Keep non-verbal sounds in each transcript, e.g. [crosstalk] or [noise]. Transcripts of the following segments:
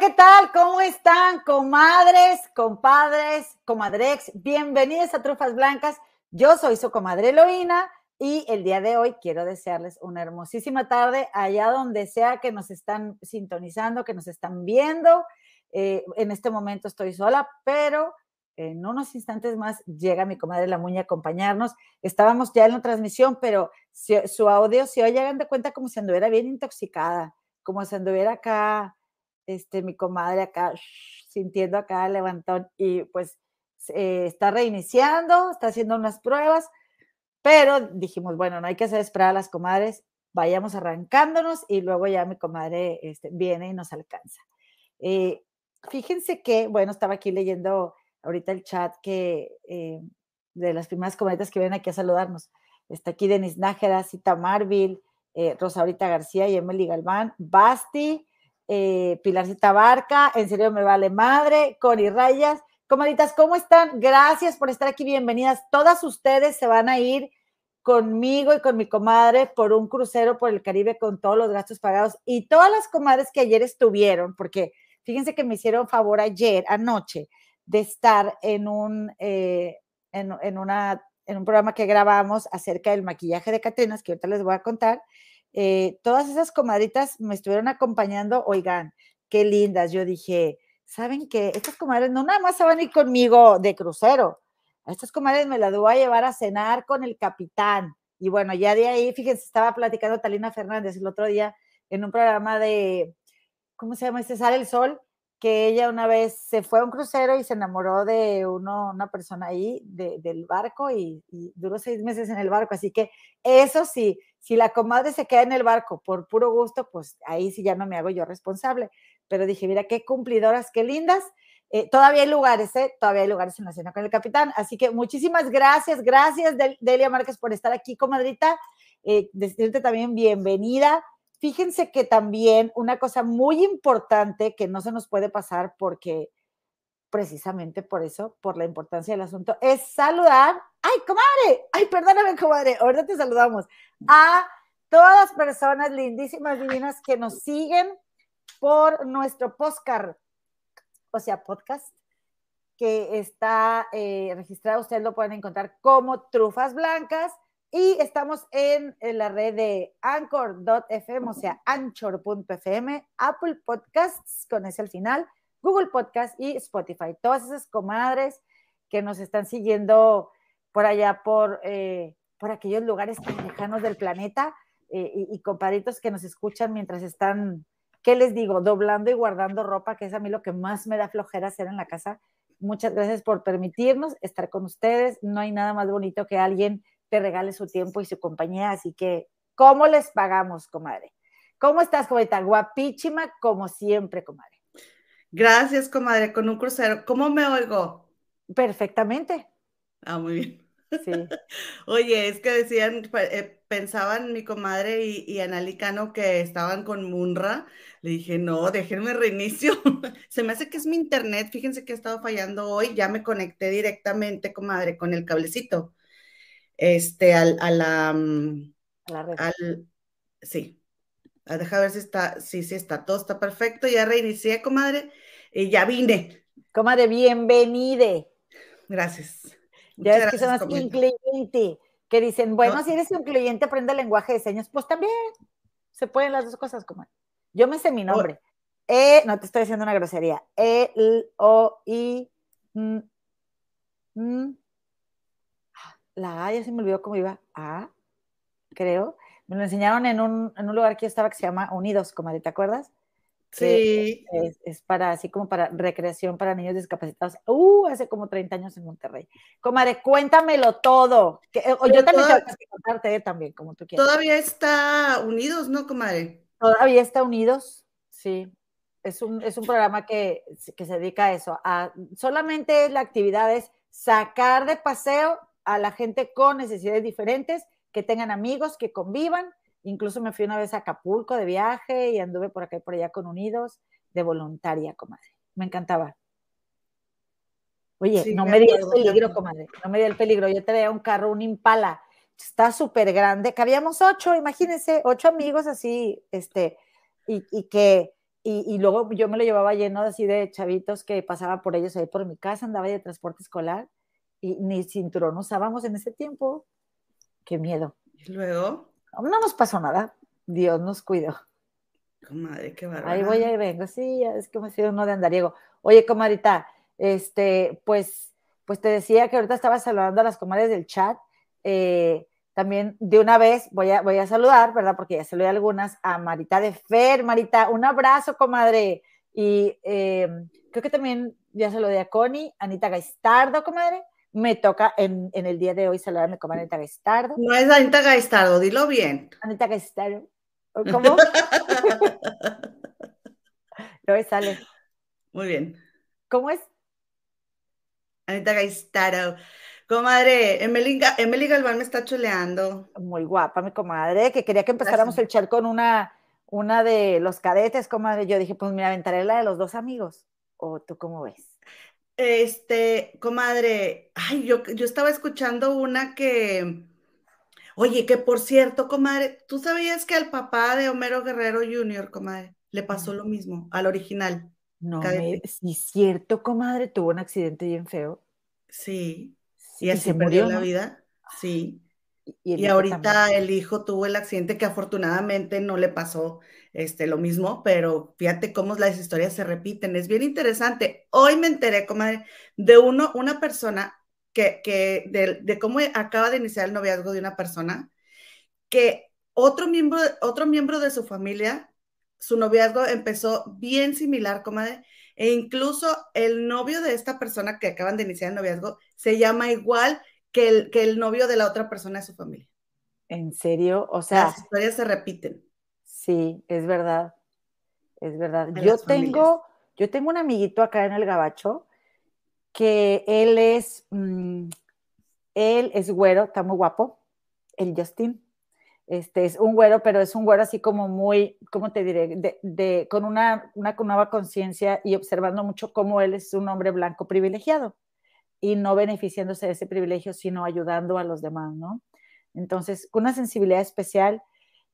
¿qué tal? ¿Cómo están, comadres, compadres, comadrex? Bienvenidos a Trufas Blancas. Yo soy su comadre Eloína y el día de hoy quiero desearles una hermosísima tarde allá donde sea que nos están sintonizando, que nos están viendo. Eh, en este momento estoy sola, pero en unos instantes más llega mi comadre La Muña a acompañarnos. Estábamos ya en la transmisión, pero su audio se oye, hagan de cuenta como si anduviera bien intoxicada, como si anduviera acá, este, mi comadre acá, sintiendo acá levantón y pues está reiniciando, está haciendo unas pruebas, pero dijimos, bueno, no hay que hacer esperar a las comadres, vayamos arrancándonos y luego ya mi comadre este, viene y nos alcanza. Eh, fíjense que, bueno, estaba aquí leyendo ahorita el chat que eh, de las primeras comadres que vienen aquí a saludarnos. Está aquí Denis Nájera, Cita Marville, eh, Rosaurita García y Emily Galván, Basti, eh, Pilarcita Barca, En serio me vale madre, Cori Rayas. Comaditas, ¿cómo están? Gracias por estar aquí, bienvenidas. Todas ustedes se van a ir conmigo y con mi comadre por un crucero por el Caribe con todos los gastos pagados y todas las comadres que ayer estuvieron, porque fíjense que me hicieron favor ayer, anoche, de estar en un, eh, en, un programa que grabamos acerca del maquillaje de Catrinas, que ahorita les voy a contar. Eh, todas esas comadritas me estuvieron acompañando, oigan, qué lindas. Yo dije, ¿saben qué? Estas comadres no nada más se van a ir conmigo de crucero. A estas comadres me las voy a llevar a cenar con el capitán. Y bueno, ya de ahí, fíjense, estaba platicando Talina Fernández el otro día en un programa de, ¿cómo se llama? Este Sale el Sol, que ella una vez se fue a un crucero y se enamoró de uno, una persona ahí del barco y, duró seis meses en el barco. Así que eso sí, si la comadre se queda en el barco por puro gusto, pues ahí sí ya no me hago yo responsable. Pero dije, mira, qué cumplidoras, qué lindas. Eh, todavía hay lugares, ¿eh? Todavía hay lugares en la cena con el capitán. Así que muchísimas gracias, gracias Delia Márquez por estar aquí, comadrita. Eh, decirte también bienvenida. Fíjense que también una cosa muy importante que no se nos puede pasar porque precisamente por eso, por la importancia del asunto, es saludar, ay, comadre, ay, perdóname, comadre, ahorita te saludamos, a todas las personas lindísimas, divinas que nos siguen por nuestro podcast, o sea, podcast, que está eh, registrado, ustedes lo pueden encontrar como Trufas Blancas, y estamos en, la red de anchor.fm, o sea, anchor.fm, Apple Podcasts, con ese al final, Google Podcasts y Spotify. Todas esas comadres que nos están siguiendo por allá, por, eh, por aquellos lugares tan lejanos del planeta eh, y, y compadritos que nos escuchan mientras están, ¿qué les digo? Doblando y guardando ropa, que es a mí lo que más me da flojera hacer en la casa. Muchas gracias por permitirnos estar con ustedes. No hay nada más bonito que alguien te regale su tiempo y su compañía. Así que, ¿cómo les pagamos, comadre? ¿Cómo estás, comadre? Guapísima como siempre, comadre. Gracias, comadre, con un crucero. ¿Cómo me oigo? Perfectamente. Ah, muy bien. Sí. [laughs] Oye, es que decían, eh, pensaban mi comadre y, y Analicano que estaban con Munra. Le dije, no, déjenme reinicio. [laughs] Se me hace que es mi internet. Fíjense que ha estado fallando hoy. Ya me conecté directamente, comadre, con el cablecito este, al, a la, mm, Al, sí, a dejar ver si está, sí, sí está, todo está perfecto, ya reinicié, comadre, y ya vine. Comadre, bienvenide. Gracias. Ya es que son los incluyentes, que dicen, bueno, si eres incluyente, aprende el lenguaje de señas, pues también se pueden las dos cosas, comadre. Yo me sé mi nombre. E, no te estoy diciendo una grosería. E, L, O, I, M, M, la A, ya se me olvidó cómo iba, A, creo. Me lo enseñaron en un, en un lugar que yo estaba que se llama Unidos, comadre, ¿te acuerdas? Sí. Es, para, así como para recreación para niños discapacitados. Uh, hace como 30 años en Monterrey. Comadre, cuéntamelo todo. Que, eh, yo también tengo que contarte eh, también, como tú quieras. Todavía está Unidos, ¿no, comadre? Todavía está Unidos, sí. Es un, es un programa que, que se dedica a eso. A, solamente la actividad es sacar de paseo a la gente con necesidades diferentes, que tengan amigos, que convivan. Incluso me fui una vez a Acapulco de viaje y anduve por acá y por allá con Unidos de voluntaria, comadre. Me encantaba. Oye, no me, di el peligro, comadre, no me di el peligro. Yo traía un carro, un Impala, está súper grande, cabíamos ocho, imagínense, ocho amigos así, este, y, y que y, luego yo me lo llevaba lleno así de chavitos que pasaba por ellos ahí por mi casa, andaba de transporte escolar y ni cinturón usábamos en ese tiempo. Qué miedo. ¿Y luego? No nos pasó nada. Dios nos cuidó. Comadre, qué bárbaro. Ahí voy, ahí vengo. Sí, es que me sido uno de andariego. Oye, comadrita, este, pues, pues te decía que ahorita estaba saludando a las comadres del chat. Eh, también de una vez voy a, voy a saludar, ¿verdad? Porque ya saludé a algunas, a Marita de Fer. Marita, un abrazo, comadre. Y eh, creo que también ya saludé a Connie, Anita Gaistardo, comadre. Me toca en, en el día de hoy saludarme con Anita Gaistardo. No es Anita Gaistardo, dilo bien. Anita Gaistardo. [laughs] ¿Cómo? [laughs] Luego sale. Muy bien. ¿Cómo es? Anita Gaistardo. Comadre, Emily, Emily Galván me está chuleando. Muy guapa, mi comadre, que quería que empezáramos el chat con una, una de los cadetes, comadre. Yo dije, pues mira, aventaré la de los dos amigos. ¿O tú cómo ves? Este, comadre, ay, yo, yo estaba escuchando una que, oye, que por cierto, comadre, ¿tú sabías que al papá de Homero Guerrero Jr., comadre, le pasó lo mismo, al original? No, sí, cierto, comadre, tuvo un accidente bien feo. Sí. Y así se perdió la vida. Sí. Y, ahorita el hijo tuvo el accidente que afortunadamente no le pasó este, lo mismo, pero fíjate cómo las historias se repiten. Es bien interesante. Hoy me enteré, comadre, de uno, una persona que, que de, de, cómo acaba de iniciar el noviazgo de una persona, que otro miembro, otro miembro de su familia, su noviazgo empezó bien similar, comadre, e incluso el novio de esta persona que acaban de iniciar el noviazgo se llama igual que el, que el novio de la otra persona de su familia. ¿En serio? O sea. Las historias se repiten. Sí, es verdad. Es verdad. yo tengo, yo tengo un amiguito acá en el Gabacho que él es, mm, él es güero, está muy guapo, el Justin. Este, es un güero, pero es un güero así como muy, ¿cómo te diré? De, con una, una nueva conciencia y observando mucho cómo él es un hombre blanco privilegiado y no beneficiándose de ese privilegio, sino ayudando a los demás, ¿no? Entonces, con una sensibilidad especial.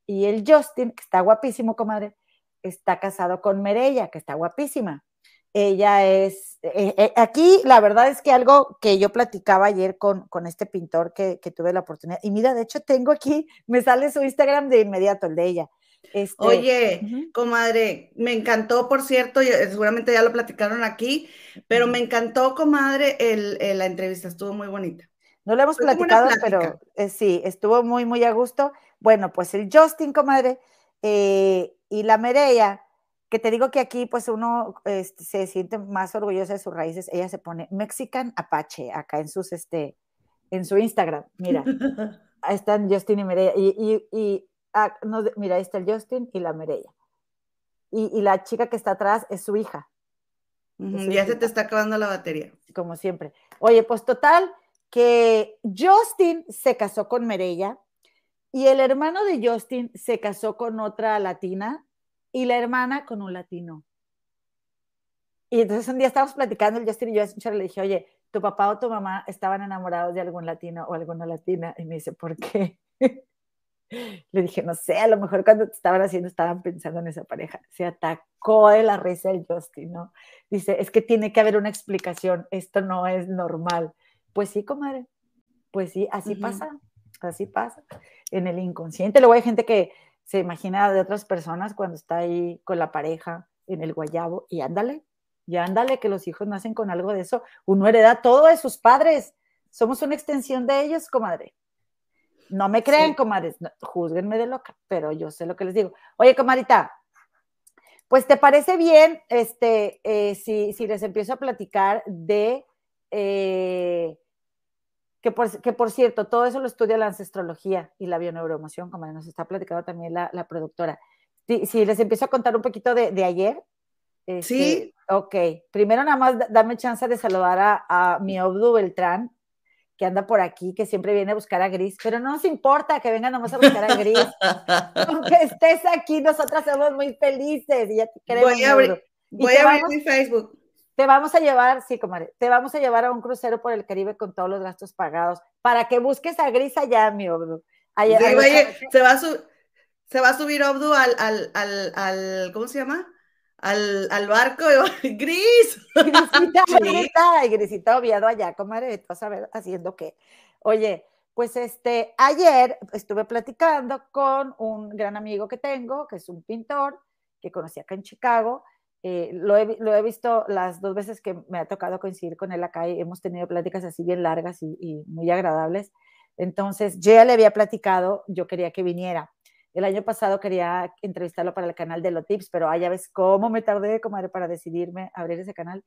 Y el Justin, que está guapísimo, comadre, está casado con Merella, que está guapísima. Ella es, eh, eh, aquí la verdad es que algo que yo platicaba ayer con, con este pintor que, que, tuve la oportunidad, y mira, de hecho tengo aquí, [laughs] me sale su Instagram de inmediato, el de ella. Este, Oye, comadre, me encantó, por cierto, seguramente ya lo platicaron aquí, pero me encantó, comadre, el, la entrevista, estuvo muy bonita. No lo hemos platicado, pero eh, sí, estuvo muy, muy a gusto. Bueno, pues el Justin, comadre, y la Mereya, que te digo que aquí pues uno este, se siente más orgulloso de sus raíces, ella se pone Mexican Apache acá en sus, este, en su Instagram, mira, [laughs] ahí están Justin y Mireya, y, y, ah, mira, ahí está el Justin y la Mireya, y, la chica que está atrás es su hija. ya se te está acabando la batería. Como siempre. Oye, pues total, que Justin se casó con Mireya, y el hermano de Justin se casó con otra latina y la hermana con un latino. Y entonces un día estábamos platicando, el Justin y yo, le dije, oye, tu papá o tu mamá estaban enamorados de algún latino o alguna latina. Y me dice, ¿por qué? [laughs] le dije, no sé, a lo mejor cuando te estaban haciendo estaban pensando en esa pareja. Se atacó de la risa el Justin, ¿no? Dice, es que tiene que haber una explicación, esto no es normal. Pues sí, comadre, pues sí, así pasa, así pasa. En el inconsciente, luego hay gente que se imagina de otras personas cuando está ahí con la pareja en el guayabo y ándale, y ándale que los hijos nacen con algo de eso. Uno hereda todo de sus padres. Somos una extensión de ellos, comadre. No me crean, comadres, juzguenme de loca, pero yo sé lo que les digo. Oye, comadita, pues te parece bien este, eh, si, si, les empiezo a platicar de eh, que por, cierto, todo eso lo estudia la ancestrología y la bioneuroemoción, como nos está platicando también la, productora. Si, les empiezo a contar un poquito de, ayer. Este, sí. Ok, primero nada más dame chance de saludar a, a mi Obdu Beltrán, que anda por aquí, que siempre viene a buscar a Gris, pero no nos importa que venga nomás a buscar a Gris. [laughs] Aunque estés aquí, nosotras somos muy felices y ya te queremos. Voy a abrir, voy a abrir mi Facebook. Te vamos a llevar, sí, comadre, te vamos a llevar a un crucero por el Caribe con todos los gastos pagados para que busques a Gris allá, mi Obdu. Allá, se, va a se va a subir Obdu al, al, al, ¿cómo se llama? al, al barco, [laughs] Gris. Grisita, [laughs] Grisita, y Grisita obviado allá, comadre, vas a ver haciendo qué. Oye, pues este, ayer estuve platicando con un gran amigo que tengo, que es un pintor, que conocí acá en Chicago. Eh, lo, he, visto las dos veces que me ha tocado coincidir con él acá y hemos tenido pláticas así bien largas y, muy agradables. Entonces, yo ya le había platicado, yo quería que viniera. El año pasado quería entrevistarlo para el canal de Lotips, pero ah, ya ves cómo me tardé, comadre, para decidirme abrir ese canal.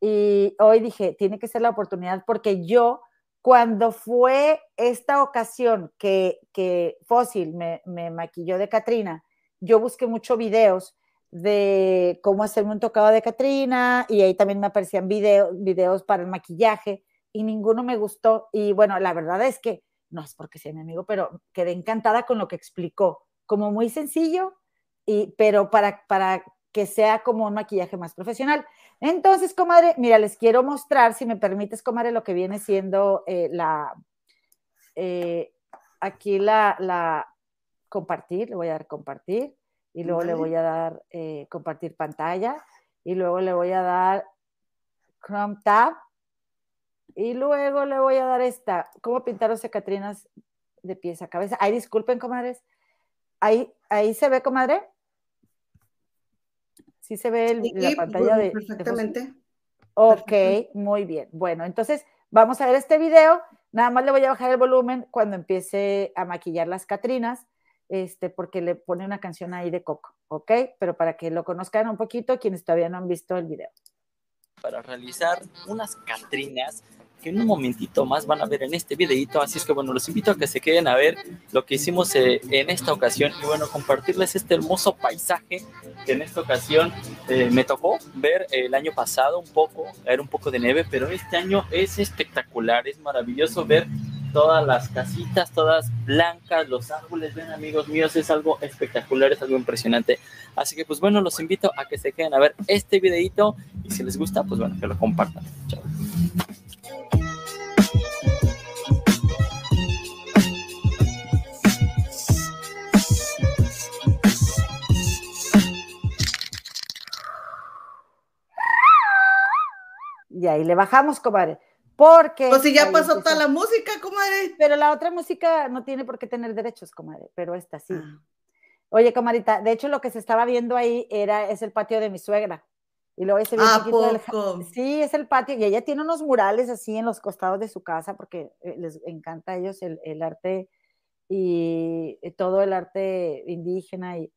Y hoy dije, tiene que ser la oportunidad porque yo, cuando fue esta ocasión que, que Fósil me, me maquilló de Katrina, yo busqué muchos videos de cómo hacerme un tocado de Katrina y ahí también me aparecían video, videos para el maquillaje y ninguno me gustó. Y bueno, la verdad es que no es porque sea mi amigo, pero quedé encantada con lo que explicó, como muy sencillo, y, pero para, para que sea como un maquillaje más profesional. Entonces, comadre, mira, les quiero mostrar, si me permites, comadre, lo que viene siendo eh, la, eh, aquí la, la, compartir, le voy a dar compartir, y luego le voy a dar eh, compartir pantalla, y luego le voy a dar Chrome Tab, y luego le voy a dar esta. ¿Cómo pintaron Catrinas de pies a cabeza? Ay, disculpen, comadres. Ahí, ahí se ve, comadre. Sí se ve la pantalla de. Perfectamente. ok, muy bien. Bueno, entonces vamos a ver este video. Nada más le voy a bajar el volumen cuando empiece a maquillar las Catrinas, este, porque le pone una canción ahí de Coco, ¿ok? Pero para que lo conozcan un poquito quienes todavía no han visto el video. Para realizar unas Catrinas que en un momentito más van a ver en este videito. Así es que bueno, los invito a que se queden a ver lo que hicimos eh, en esta ocasión y bueno, compartirles este hermoso paisaje que en esta ocasión eh, me tocó ver el año pasado un poco, era un poco de nieve, pero este año es espectacular, es maravilloso ver todas las casitas, todas blancas, los árboles, ven amigos míos, es algo espectacular, es algo impresionante. Así que pues bueno, los invito a que se queden a ver este videito y si les gusta, pues bueno, que lo compartan. Chao. Y ahí le bajamos, comadre. Porque. Pues si ya pasó toda la música, comadre. Pero la otra música no tiene por qué tener derechos, comadre, pero esta sí. Ah. Oye, comadita, de hecho lo que se estaba viendo ahí era, es el patio de mi suegra. Y luego ese ¿A poco? Sí, es el patio. Y ella tiene unos murales así en los costados de su casa porque eh, les encanta a ellos el, el arte y todo el arte indígena y,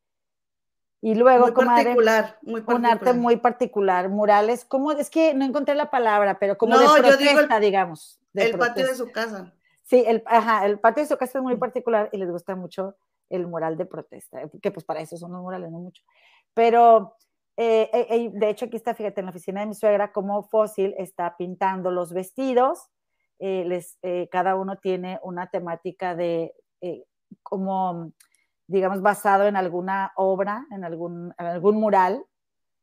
y luego, muy particular, muy un arte muy particular, murales, como es que no encontré la palabra, pero como de protesta, digamos. el patio de su casa. Sí, el, ajá, el patio de su casa es muy particular y les gusta mucho el mural de protesta, que pues para eso son los murales, no mucho. Pero, eh, eh, eh, de hecho, aquí está, fíjate, en la oficina de mi suegra, como Fósil está pintando los vestidos, les, cada uno tiene una temática de como digamos, basado en alguna obra, en algún, algún mural,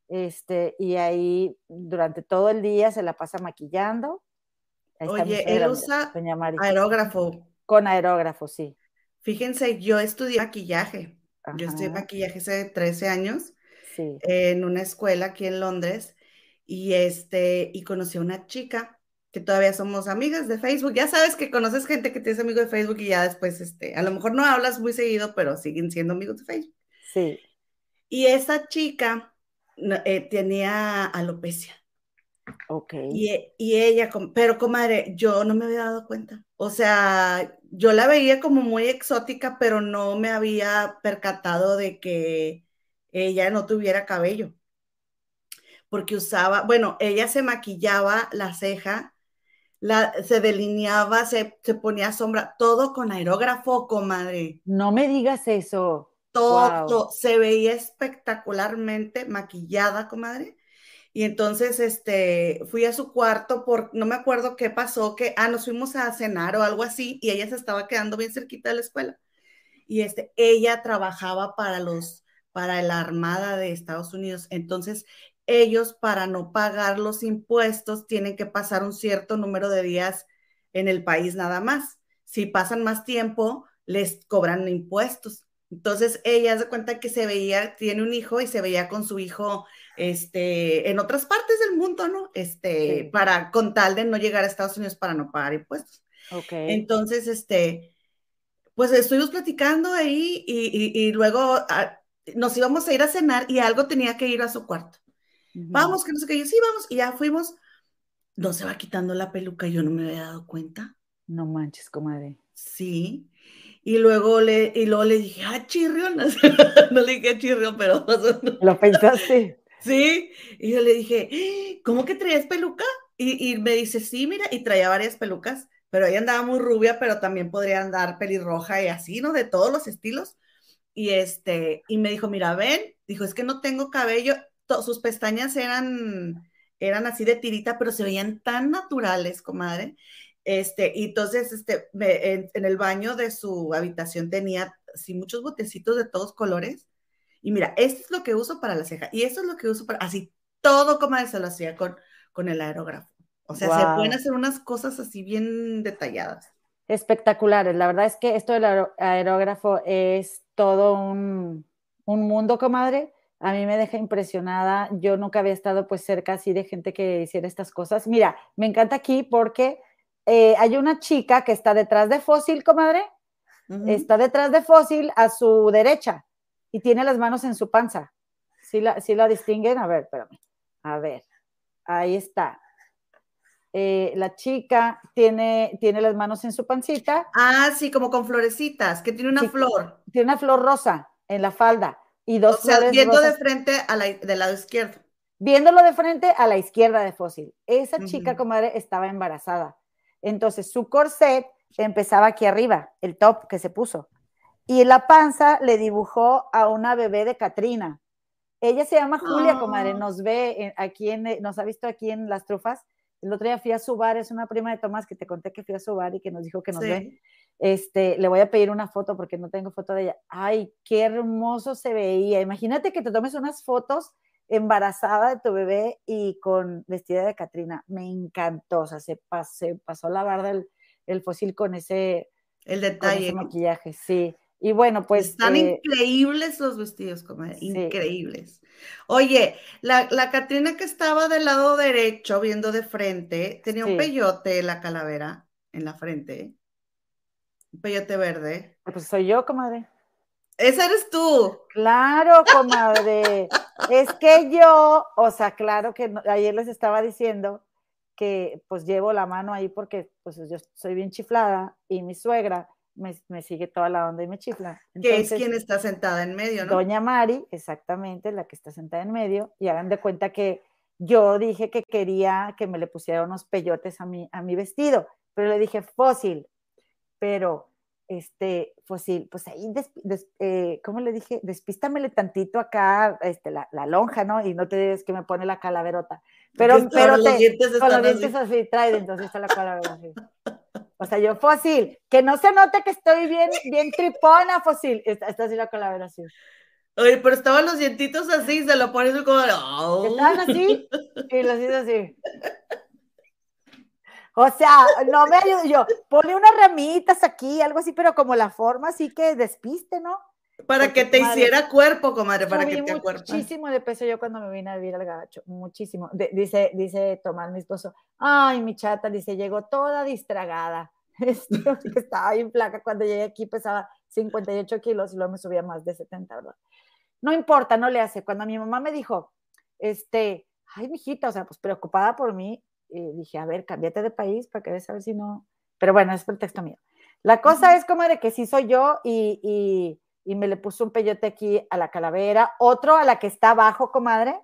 este, y ahí durante todo el día se la pasa maquillando. Oye, él usa aerógrafo. Con aerógrafo, sí. Fíjense, yo estudié maquillaje. Yo estudié maquillaje hace 13 años en una escuela aquí en Londres y, este, y conocí a una chica que todavía somos amigas de Facebook. Ya sabes que conoces gente que tienes amigo de Facebook y ya después, este, a lo mejor no hablas muy seguido, pero siguen siendo amigos de Facebook. Sí. Y esa chica eh, tenía alopecia. Ok. Y, y, ella, pero comadre, yo no me había dado cuenta. O sea, yo la veía como muy exótica, pero no me había percatado de que ella no tuviera cabello. Porque usaba, bueno, ella se maquillaba la ceja se delineaba, se, se, ponía sombra, todo con aerógrafo, comadre. No me digas eso. Todo, se veía espectacularmente maquillada, comadre. Y entonces, este, fui a su cuarto por, no me acuerdo qué pasó, que, ah, nos fuimos a cenar o algo así, y ella se estaba quedando bien cerquita de la escuela. Y este, ella trabajaba para los, para la Armada de Estados Unidos. Entonces, ellos para no pagar los impuestos tienen que pasar un cierto número de días en el país nada más. Si pasan más tiempo, les cobran impuestos. Entonces ella se cuenta que se veía, tiene un hijo y se veía con su hijo este, en otras partes del mundo, ¿no? Este, para, con tal de no llegar a Estados Unidos para no pagar impuestos. Ok. Entonces, este, pues estuvimos platicando ahí y, luego ah, nos íbamos a ir a cenar y algo tenía que ir a su cuarto. Vamos, que no sé qué, yo sí, vamos, y ya fuimos. No se va quitando la peluca, yo no me había dado cuenta. No manches, comadre. Sí. Y luego le, y luego le dije, ah, chirrión. [laughs] no le dije chirrión, pero. ¿Lo pensaste? Sí. Y yo le dije, ¿cómo que traías peluca? Y, y, me dice, sí, mira, y traía varias pelucas, pero ella andaba muy rubia, pero también podría andar pelirroja y así, ¿no? De todos los estilos. Y este, y me dijo, mira, ven, dijo, es que no tengo cabello, sus pestañas eran, eran así de tirita, pero se veían tan naturales, comadre. Este, y entonces, este, en, el baño de su habitación tenía así muchos botecitos de todos colores. Y mira, esto es lo que uso para la ceja y esto es lo que uso para, así, todo comadre se lo hacía con, con el aerógrafo. O sea, se pueden hacer unas cosas así bien detalladas. Espectaculares. La verdad es que esto del aerógrafo es todo un, un mundo, comadre a mí me deja impresionada. Yo nunca había estado pues cerca así de gente que hiciera estas cosas. Mira, me encanta aquí porque eh, hay una chica que está detrás de Fósil, comadre. Está detrás de Fósil a su derecha y tiene las manos en su panza. ¿Sí la, la distinguen? A ver, espérame. A ver, ahí está. Eh, la chica tiene, tiene las manos en su pancita. Ah, sí, como con florecitas, que tiene una flor. Tiene una flor rosa en la falda y dos o sea, viendo de frente a la, del lado izquierdo. Viéndolo de frente a la izquierda de Fósil. Esa chica, comadre, estaba embarazada. Entonces, su corset empezaba aquí arriba, el top que se puso. Y la panza le dibujó a una bebé de Katrina. Ella se llama Julia, comadre, ah. nos ve aquí en, nos ha visto aquí en Las Trufas. El otro día fui a su bar, es una prima de Tomás que te conté que fui a su bar y que nos dijo que nos ve. Este, le voy a pedir una foto porque no tengo foto de ella. Ay, qué hermoso se veía. Imagínate que te tomes unas fotos embarazada de tu bebé y con vestida de Catrina. Me encantó, o sea, se, pasó la barda el, el, fósil con ese, el detalle. maquillaje, sí. Y bueno, pues. Están eh, increíbles los vestidos, como increíbles. Oye, la, la Catrina que estaba del lado derecho, viendo de frente, tenía un peyote, la calavera, en la frente. Peyote verde. Pues soy yo, comadre. Esa eres tú. Claro, comadre. es que yo, o sea, claro que ayer les estaba diciendo que pues llevo la mano ahí porque pues yo soy bien chiflada y mi suegra me, sigue toda la onda y me chifla. que es quien está sentada en medio, ¿no? Doña Mari, exactamente, la que está sentada en medio, y hagan de cuenta que yo dije que quería que me le pusiera unos peyotes a mi, a mi vestido, pero le dije fósil, pero este fósil, pues ahí, eh, ¿cómo le dije? Despístamele tantito acá, este, la, lonja, ¿no? Y no te digas que me pone la calaverota. Pero, pero los dientes con los dientes así, trae, entonces está la calavera así. [laughs] O sea, yo fósil, que no se note que estoy bien, bien tripona, fósil. Está, así la calavera así. Oye, pero estaban los dientitos así, se lo pones como. Estaban así y los hice así. O sea, no me ayudo yo. Ponle unas ramitas aquí, algo así, pero como la forma así que despiste, ¿no? Para que te hiciera cuerpo, comadre, para que te muchísimo de peso yo cuando me vine a vivir al gacho, muchísimo. dice, dice Tomás, mi esposo, ay, mi chata, dice, llegó toda distragada. [laughs] Este, estaba bien placa, cuando llegué aquí pesaba 58 kilos y luego me subía más de 70, ¿verdad? No importa, no le hace. Cuando mi mamá me dijo, este, ay, mijita, o sea, pues preocupada por mí, y dije, a ver, cámbiate de país para que veas a ver si no. Pero bueno, es pretexto mío. La cosa es como de que sí soy yo y, y, me le puso un peyote aquí a la calavera, otro a la que está abajo, comadre,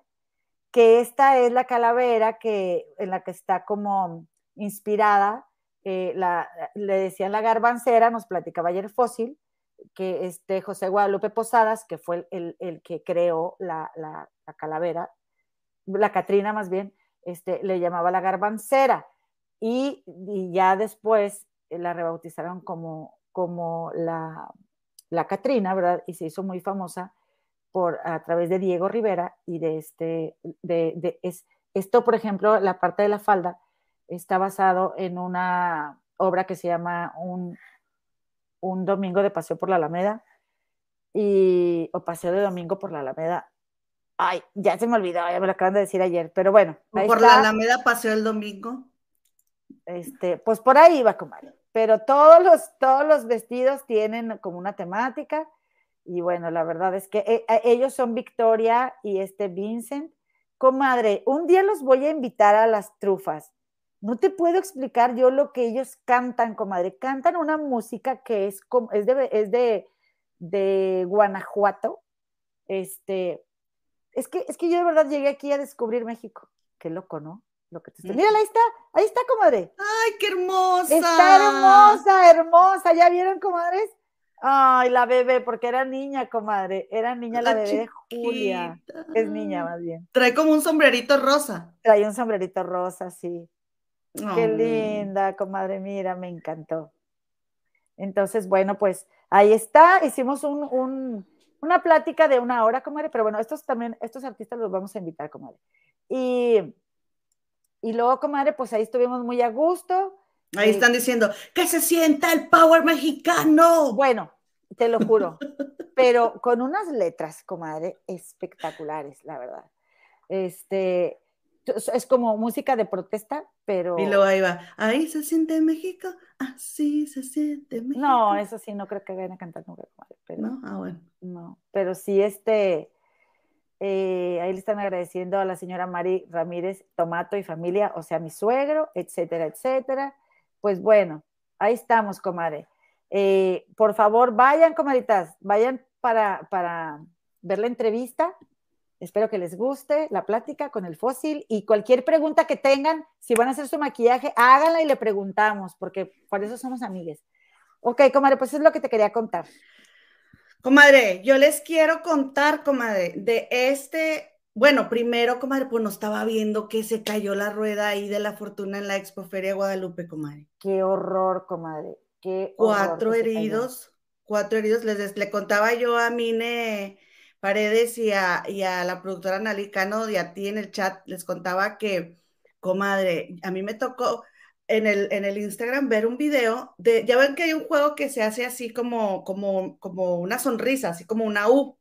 que esta es la calavera que, en la que está como inspirada. Eh, la, le decían la garbancera, nos platicaba ayer Fósil, que este José Guadalupe Posadas, que fue el, el, que creó la, la, la, calavera, la Catrina más bien, este, le llamaba la garbancera y, ya después eh, la rebautizaron como, como la, la Catrina, ¿verdad? Y se hizo muy famosa por, a través de Diego Rivera y de este, de, es, esto, por ejemplo, la parte de la falda está basado en una obra que se llama Un, un Domingo de Paseo por la Alameda, y, o paseo de domingo por la Alameda. Ay, ya se me olvidó, ya me lo acaban de decir ayer, pero bueno. por la Alameda paseo el domingo. Este, pues por ahí iba, comadre. Pero todos los, todos los vestidos tienen como una temática. Y bueno, la verdad es que eh, eh, ellos son Victoria y este Vincent. Comadre, un día los voy a invitar a las trufas. No te puedo explicar yo lo que ellos cantan, comadre. Cantan una música que es, es, de, es de, de Guanajuato. Este, es que, es que yo de verdad llegué aquí a descubrir México. Qué loco, ¿no? Lo que te estoy... Mira, ahí está, ahí está, comadre. ¡Ay, qué hermosa! Está hermosa, hermosa. ¿Ya vieron, comadres? Ay, la bebé, porque era niña, comadre. Era niña la, bebé de Julia. Es niña, más bien. Trae como un sombrerito rosa. Trae un sombrerito rosa, sí. Qué linda, comadre. Mira, me encantó. Entonces, bueno, pues ahí está. Hicimos un una plática de una hora, comadre, pero bueno, estos también, estos artistas los vamos a invitar, comadre. Y, y luego, comadre, pues ahí estuvimos muy a gusto. Ahí eh, están diciendo, que se sienta el power mexicano. Bueno, te lo juro, [laughs] pero con unas letras, comadre, espectaculares, la verdad. Este, es como música de protesta, pero... Y luego ahí va, ahí se siente México, así se siente México. No, eso sí, no creo que vayan a cantar nunca, pero... No, ah, bueno. No, pero sí, este, eh, ahí le están agradeciendo a la señora Mari Ramírez Tomato y familia, o sea, mi suegro, etcétera, etcétera. Pues bueno, ahí estamos, comadre. Eh, por favor, vayan, comadritas, vayan para, para ver la entrevista Espero que les guste la plática con el fósil y cualquier pregunta que tengan, si van a hacer su maquillaje, háganla y le preguntamos, porque por eso somos amigues. Ok, comadre, pues es lo que te quería contar. Comadre, yo les quiero contar, comadre, de este, bueno, primero, comadre, pues no estaba viendo que se cayó la rueda ahí de la fortuna en la Expo Feria Guadalupe, comadre. Qué horror, comadre. Qué cuatro heridos, cuatro heridos. Les, le contaba yo a Mine Paredes y a, la productora Nalicano y a ti en el chat, les contaba que, comadre, a mí me tocó en el, en el Instagram ver un video de, ya ven que hay un juego que se hace así como, como, como una sonrisa, así como una U.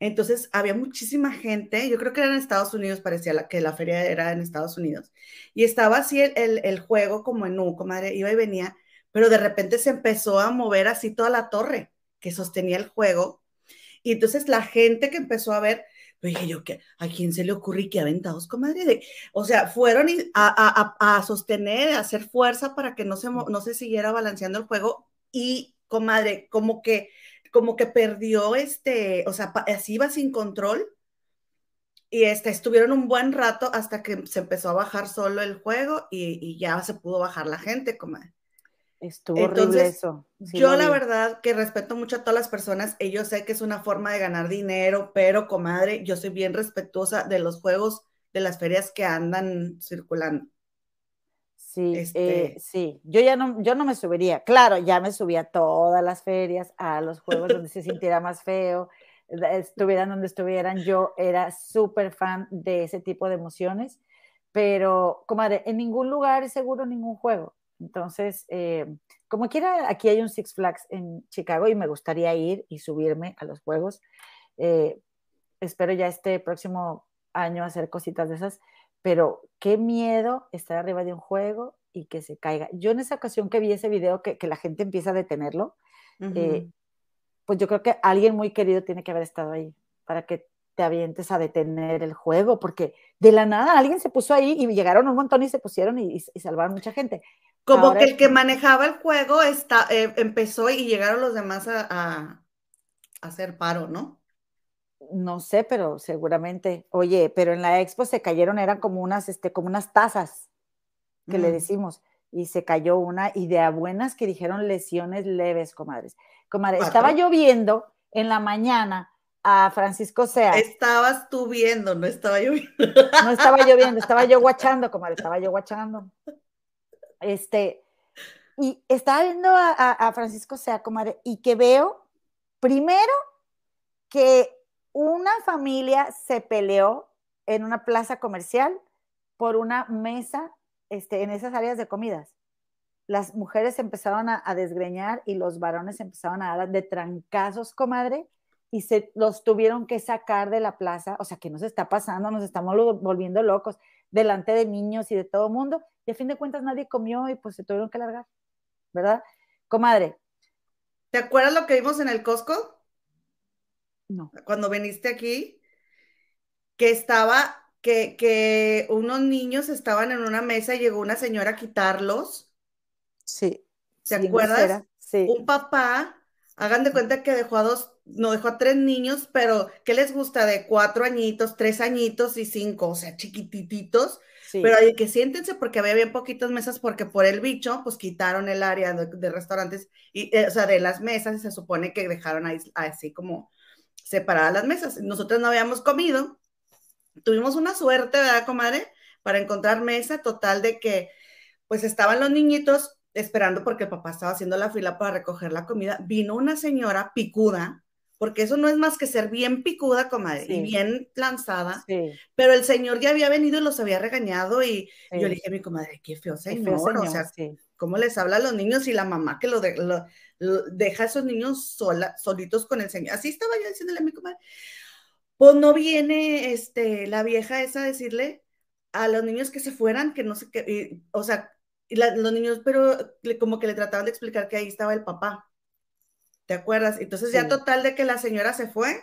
Entonces había muchísima gente, yo creo que era en Estados Unidos, parecía que la feria era en Estados Unidos, y estaba así el, el juego como en U, comadre, iba y venía, pero de repente se empezó a mover así toda la torre que sostenía el juego y entonces la gente que empezó a ver, pues dije yo, que ¿a quién se le ocurre que aventados, comadre? o sea, fueron a, a, a, sostener, a hacer fuerza para que no se, no se siguiera balanceando el juego y, comadre, como que, como que perdió este, o sea, así iba sin control. Y este, estuvieron un buen rato hasta que se empezó a bajar solo el juego y, y ya se pudo bajar la gente, comadre. Estuvo horrible eso. yo la verdad que respeto mucho a todas las personas, y yo sé que es una forma de ganar dinero, pero comadre, yo soy bien respetuosa de los juegos de las ferias que andan circulando. Sí, este eh, sí, yo ya no, yo no me subiría, claro, ya me subía a todas las ferias, a los juegos donde se sintiera más feo, estuvieran donde estuvieran, yo era súper fan de ese tipo de emociones, pero comadre, en ningún lugar es seguro ningún juego. Entonces, eh, como quiera, aquí hay un Six Flags en Chicago y me gustaría ir y subirme a los juegos. Eh, espero ya este próximo año hacer cositas de esas, pero qué miedo estar arriba de un juego y que se caiga. Yo en esa ocasión que vi ese video, que, la gente empieza a detenerlo, eh, pues yo creo que alguien muy querido tiene que haber estado ahí para que te avientes a detener el juego, porque de la nada alguien se puso ahí y llegaron un montón y se pusieron y, y salvaron mucha gente. Como que el que manejaba el juego está, eh, empezó y llegaron los demás a, hacer paro, ¿no? No sé, pero seguramente. Oye, pero en la expo se cayeron, eran como unas, este, como unas tazas que le decimos, y se cayó una, y de a buenas que dijeron lesiones leves, comadres. Comadre, estaba lloviendo en la mañana a Francisco Sea. Estabas tú viendo, no estaba lloviendo. No estaba lloviendo, estaba yo guachando, comadre, estaba yo guachando. Este, y estaba viendo a, Francisco Sea, comadre, y que veo, primero, que una familia se peleó en una plaza comercial por una mesa este, en esas áreas de comidas. Las mujeres empezaron a, desgreñar y los varones empezaron a dar de trancazos, comadre, y se los tuvieron que sacar de la plaza, o sea, ¿qué nos está pasando? Nos estamos volviendo locos delante de niños y de todo mundo, y a fin de cuentas nadie comió y pues se tuvieron que largar, ¿verdad? Comadre. ¿Te acuerdas lo que vimos en el Costco? No. Cuando viniste aquí, que estaba, que, que unos niños estaban en una mesa y llegó una señora a quitarlos. Sí. ¿Te acuerdas? Sí. Un papá, hagan de cuenta que dejó a dos, no dejó a tres niños, pero ¿qué les gusta? De cuatro añitos, tres añitos y cinco, o sea, chiquitititos. Pero hay que siéntense porque había bien poquitas mesas porque por el bicho, pues quitaron el área de, restaurantes, y, eh, o sea, de las mesas y se supone que dejaron ahí, así como separadas las mesas. Nosotros no habíamos comido. Tuvimos una suerte, ¿verdad, comadre? Para encontrar mesa total de que, pues estaban los niñitos esperando porque el papá estaba haciendo la fila para recoger la comida. Vino una señora picuda, porque eso no es más que ser bien picuda, comadre, y bien lanzada. Pero el señor ya había venido y los había regañado y yo le dije a mi comadre, qué feo señor, o sea, ¿cómo les habla a los niños y la mamá que lo, deja a esos niños sola, solitos con el señor? Así estaba yo diciéndole a mi comadre. Pues no viene este, la vieja esa a decirle a los niños que se fueran, que no sé qué, o sea, y los niños, pero como que le trataban de explicar que ahí estaba el papá. ¿Te acuerdas? Entonces ya total de que la señora se fue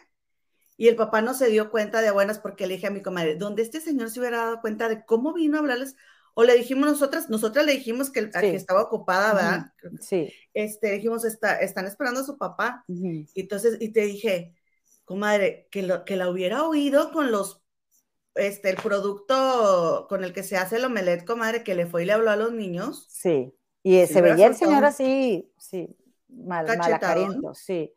y el papá no se dio cuenta de buenas porque le dije a mi comadre, donde este señor se hubiera dado cuenta de cómo vino a hablarles, o le dijimos nosotras, nosotras le dijimos que, estaba ocupada, ¿verdad? Sí. Este, dijimos, está, están esperando a su papá. Entonces, y te dije, comadre, que, lo, que la hubiera oído con los este, el producto con el que se hace el omelette, comadre, que le fue y le habló a los niños. Sí, y se veía el señor así, sí, mal, malacariento, sí.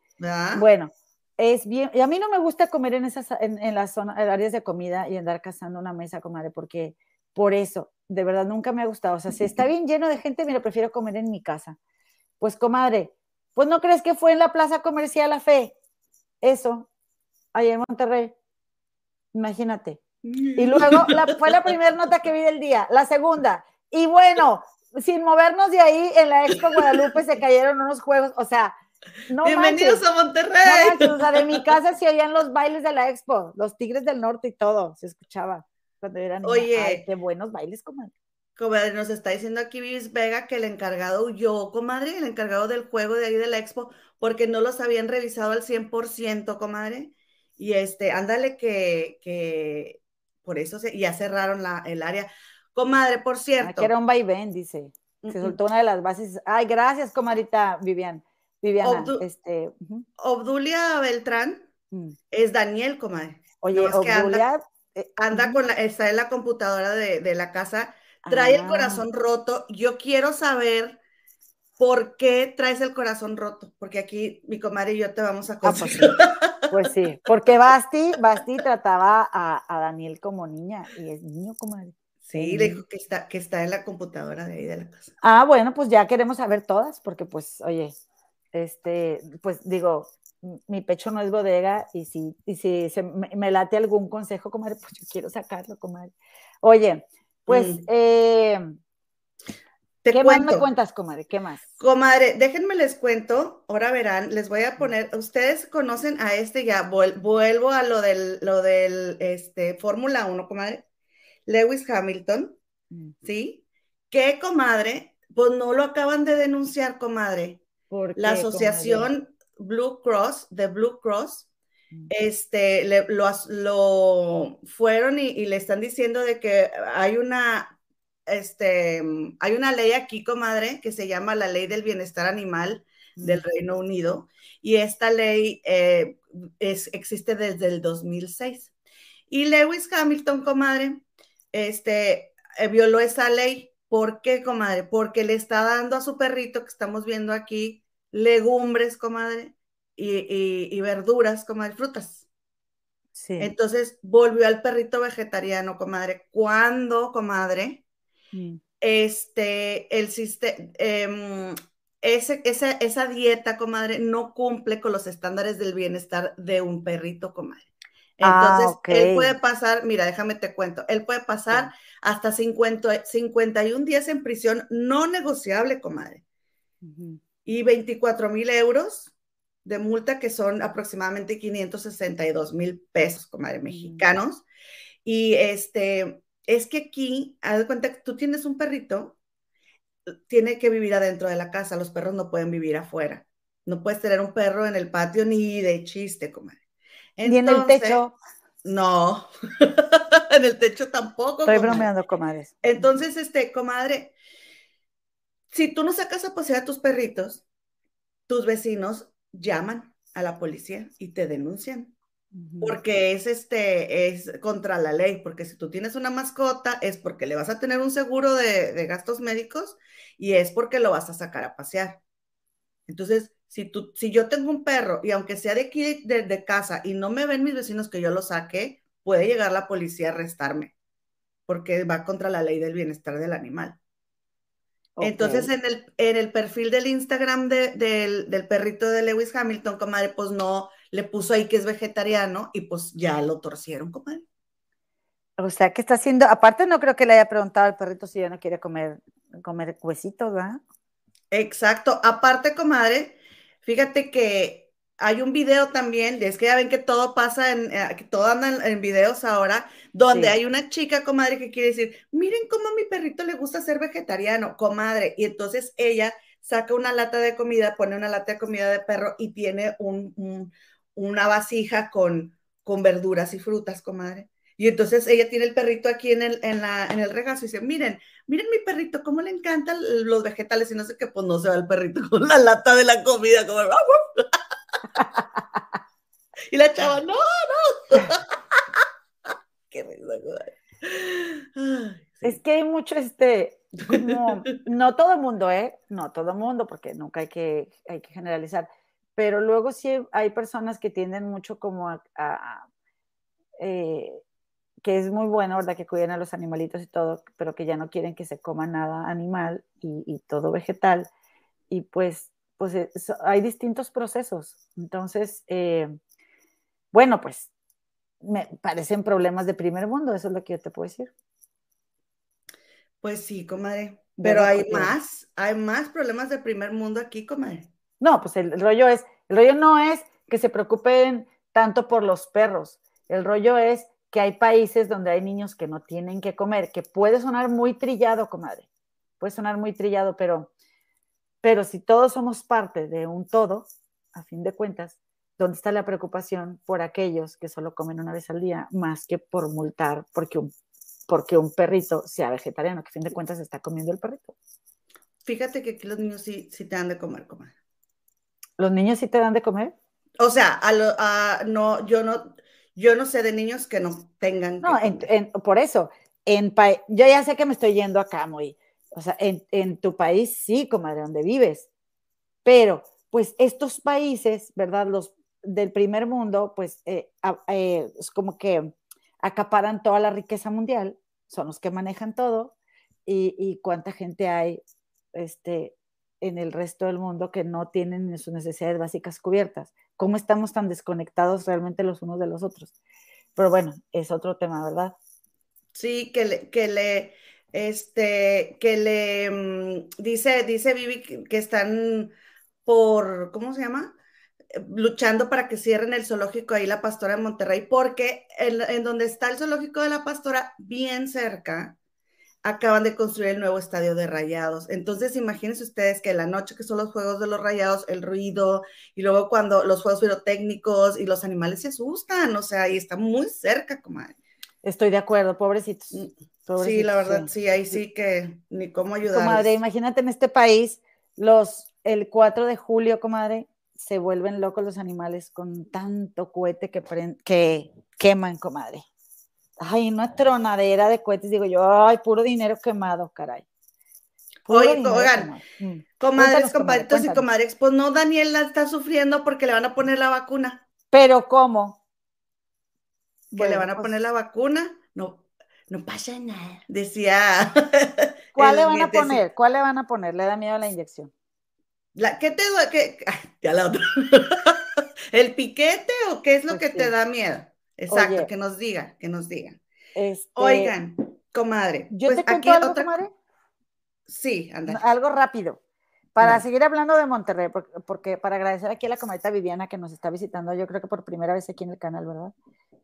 Bueno, es bien, y a mí no me gusta comer en esas, en, en las zonas, áreas de comida y andar cazando una mesa, comadre, porque por eso, de verdad, nunca me ha gustado. O sea, si está bien lleno de gente, me lo prefiero comer en mi casa. Pues, comadre, pues no crees que fue en la Plaza Comercial La Fe, eso, allá en Monterrey. Imagínate. Y luego fue la primera nota que vi del día. La segunda. Y bueno, sin movernos de ahí, en la Expo Guadalupe se cayeron unos juegos. O sea, no Bienvenidos a Monterrey. o sea, de mi casa se oían los bailes de la Expo, los Tigres del Norte y todo, se escuchaba cuando eran. Oye, qué buenos bailes, comadre. Comadre, nos está diciendo aquí Vivis Vega que el encargado huyó, comadre, el encargado del juego de ahí de la Expo, porque no los habían revisado al 100%, comadre. Y este, ándale que, que por eso ya cerraron la, el área. Comadre, por cierto. que era un vaivén, dice. Se soltó una de las bases. Ay, gracias, comadrita Vivian. Viviana. este, Obdulia Beltrán mm. es Daniel, comadre. Oye, Obdulia. Anda, eh, con la, está en la computadora de, la casa, trae el ah. corazón roto. Yo quiero saber por qué traes el corazón roto, porque aquí mi comadre y yo te vamos a contar. [laughs] Pues sí, porque Basti, Basti trataba a, Daniel como niña y es niño como Sí, le dijo que está, que está en la computadora de ahí de la casa. Ah, bueno, pues ya queremos saber todas, porque pues, oye, este, pues digo, mi pecho no es bodega y si, y si se, me, late algún consejo, comadre, pues yo quiero sacarlo, comadre. Oye, pues mm. eh, ¿Qué más me cuentas, comadre? ¿Qué más? Comadre, déjenme les cuento, ahora verán, les voy a poner, ustedes conocen a este ya, vuelvo a lo del, lo del, este, Fórmula 1, comadre, Lewis Hamilton. ¿sí? ¿Qué, comadre? Pues no lo acaban de denunciar, comadre. ¿Por La asociación Blue Cross, de Blue Cross, este, lo, lo, fueron y le están diciendo de que hay una este, hay una ley aquí, comadre, que se llama la Ley del Bienestar Animal del Reino Unido, y esta ley eh, es, existe desde el 2006. Y Lewis Hamilton, comadre, este, eh, violó esa ley. ¿Por qué, comadre? Porque le está dando a su perrito que estamos viendo aquí legumbres, comadre, y, y verduras, comadre, frutas. Sí. Entonces volvió al perrito vegetariano, comadre. ¿Cuándo, comadre? Mm. Este, el sistema, em, ese, esa, esa, dieta, comadre, no cumple con los estándares del bienestar de un perrito, comadre. Ah, Entonces, él puede pasar, mira, déjame te cuento, él puede pasar hasta 50, 51 días en prisión no negociable, comadre. Y 24 mil euros de multa que son aproximadamente 562 mil pesos, comadre, mexicanos. Y este, es que aquí, haz de cuenta que tú tienes un perrito, tiene que vivir adentro de la casa, los perros no pueden vivir afuera. No puedes tener un perro en el patio ni de chiste, comadre. ni en el techo. No, [laughs] en el techo tampoco. Estoy bromeando, comadres. Entonces, este, comadre, si tú no sacas a pasear a tus perritos, tus vecinos llaman a la policía y te denuncian. Porque es este, es contra la ley, porque si tú tienes una mascota es porque le vas a tener un seguro de, gastos médicos y es porque lo vas a sacar a pasear. Entonces, si, tú, si yo tengo un perro y aunque sea de aquí de, casa y no me ven mis vecinos que yo lo saque, puede llegar la policía a arrestarme, porque va contra la ley del bienestar del animal. Entonces, en el, en el perfil del Instagram del, del, perrito de Lewis Hamilton, comadre, pues no le puso ahí que es vegetariano y pues ya lo torcieron, comadre. O sea, ¿qué está haciendo? Aparte, no creo que le haya preguntado al perrito si ya no quiere comer, comer huesitos, ¿verdad? Exacto. Aparte, comadre, fíjate que hay un video también, es que ya ven que todo pasa en, eh, que todo anda en, videos ahora, donde hay una chica, comadre, que quiere decir, miren cómo a mi perrito le gusta ser vegetariano, comadre. Y entonces ella saca una lata de comida, pone una lata de comida de perro y tiene un, una vasija con, con verduras y frutas, comadre. Y entonces ella tiene el perrito aquí en el, en, la, en el regazo y dice, miren, miren mi perrito, cómo le encantan los vegetales y no sé qué, pues no se va el perrito [laughs] con la lata de la comida, como... y la chava, no, no. [laughs] qué risa, Es que hay mucho este, [laughs] no todo el mundo, ¿eh? No todo el mundo, porque nunca hay que, hay que generalizar, pero luego sí hay personas que tienden mucho como a, eh, que es muy bueno, ¿verdad? Que cuiden a los animalitos y todo, pero que ya no quieren que se coma nada animal y, todo vegetal. Y pues, pues eh, hay distintos procesos. Entonces, eh, bueno, pues me parecen problemas de primer mundo, eso es lo que yo te puedo decir. Pues sí, comadre. Pero hay más, hay más problemas de primer mundo aquí, comadre. No, pues el, rollo es, el rollo no es que se preocupen tanto por los perros. El rollo es que hay países donde hay niños que no tienen que comer, que puede sonar muy trillado, comadre. Puede sonar muy trillado, pero, pero si todos somos parte de un todo, a fin de cuentas, ¿dónde está la preocupación por aquellos que solo comen una vez al día, más que por multar porque un porque un perrito sea vegetariano, que a fin de cuentas está comiendo el perrito. Fíjate que aquí los niños sí, sí te dan de comer, comer. ¿Los niños sí te dan de comer? O sea, a no, yo no, yo no sé de niños que no tengan. No, por eso, en yo ya sé que me estoy yendo acá muy, o sea, en, tu país sí, comadre, donde vives, pero pues estos países, ¿verdad? Los del primer mundo, pues eh, eh, es como que acaparan toda la riqueza mundial, son los que manejan todo, y, cuánta gente hay este, en el resto del mundo que no tienen sus necesidades básicas cubiertas. ¿Cómo estamos tan desconectados realmente los unos de los otros? Pero bueno, es otro tema, ¿verdad? Sí, que le, que le, este, que le, mm, dice, dice Vivi que están por, ¿cómo se llama? luchando para que cierren el zoológico ahí la pastora de Monterrey, porque en, donde está el zoológico de la pastora, bien cerca, acaban de construir el nuevo estadio de rayados. Entonces, imagínense ustedes que la noche que son los juegos de los rayados, el ruido, y luego cuando los juegos pirotécnicos y los animales se asustan, o sea, ahí está muy cerca, comadre. Estoy de acuerdo, pobrecitos. Mm, sí, la verdad, sí. ahí sí que ni cómo ayudar. Comadre, imagínate en este país, los, el 4 de julio, comadre, se vuelven locos los animales con tanto cohete que, que queman, comadre. Ay, una tronadera de cohetes, digo yo, ay, puro dinero quemado, caray. Oye, oigan, mm. comadres, compadritos y comadres, pues no, Daniela está sufriendo porque le van a poner la vacuna. ¿Pero cómo? Que le van a pues poner la vacuna, no, no pasa nada, decía. [laughs] ¿Cuál le van a poner? ¿Cuál le van a poner? ¿Le da miedo la inyección? ¿Qué te duele? ya la otra. [laughs] ¿El piquete o qué es lo pues que te da miedo? Exacto, que nos diga, que nos diga. Este, Oigan, comadre. Yo pues te cuento algo, comadre. Sí, anda. Algo rápido. Para seguir hablando de Monterrey, porque, para agradecer aquí a la comadita Viviana que nos está visitando, yo creo que por primera vez aquí en el canal, ¿verdad?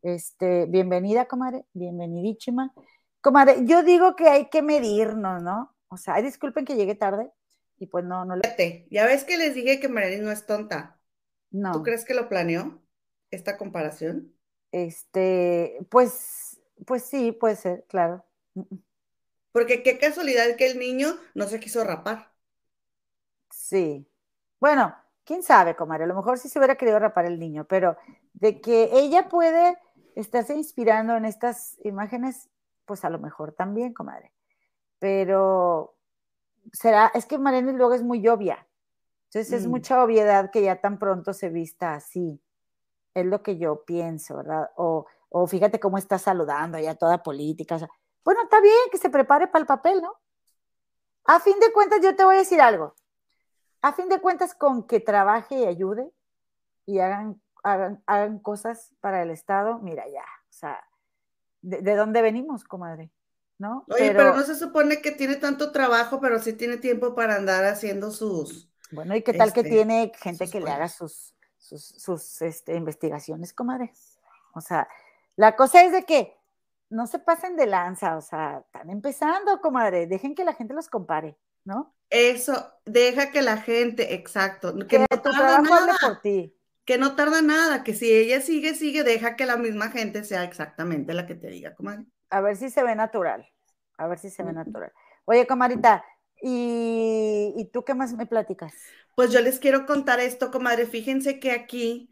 Este, bienvenida, comadre, bienvenidísima. Comadre, yo digo que hay que medirnos, ¿no? O sea, disculpen que llegue tarde y pues no, no le... Ya ves que les dije que Mariana no es tonta. No. ¿Tú crees que lo planeó esta comparación? Este, pues, pues sí, puede ser, claro. Porque qué casualidad que el niño no se quiso rapar. Sí. Bueno, quién sabe, comadre, a lo mejor sí se hubiera querido rapar el niño, pero de que ella puede estarse inspirando en estas imágenes, pues a lo mejor también, comadre. Pero será, es que Mariana luego es muy obvia. Entonces es mm. mucha obviedad que ya tan pronto se vista así. Es lo que yo pienso, ¿verdad? O, o fíjate cómo está saludando ya toda política. bueno, está bien que se prepare para el papel, ¿no? A fin de cuentas, yo te voy a decir algo. A fin de cuentas, con que trabaje y ayude y hagan, hagan, cosas para el Estado, mira ya, o sea, ¿de, dónde venimos, comadre? ¿No? Oye, pero, no se supone que tiene tanto trabajo, pero sí tiene tiempo para andar haciendo sus... Bueno, ¿y qué tal que este, tiene gente que le haga sus, sus, este, investigaciones, comadre? O sea, la cosa es de que no se pasen de lanza, o sea, están empezando, comadre, dejen que la gente los compare, ¿no? Eso, deja que la gente, exacto, que, no tarda nada, por ti. Que no tarda nada, que si ella sigue, sigue, deja que la misma gente sea exactamente la que te diga, comadre. A ver si se ve natural, a ver si se ve natural. Oye, comadrita, ¿y, ¿y tú qué más me platicas? Pues yo les quiero contar esto, comadre. Fíjense que aquí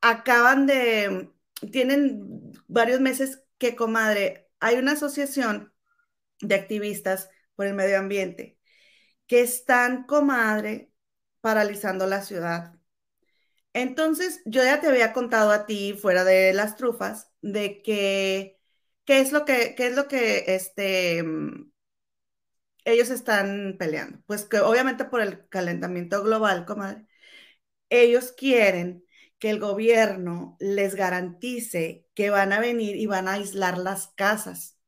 acaban de, tienen varios meses que, comadre, hay una asociación de activistas por el medio ambiente, que están, comadre, paralizando la ciudad. Entonces, yo ya te había contado a ti, fuera de las trufas, de que, qué es lo que, qué es lo que, este, ellos están peleando. Pues que obviamente por el calentamiento global, comadre, ellos quieren que el gobierno les garantice que van a venir y van a aislar las casas.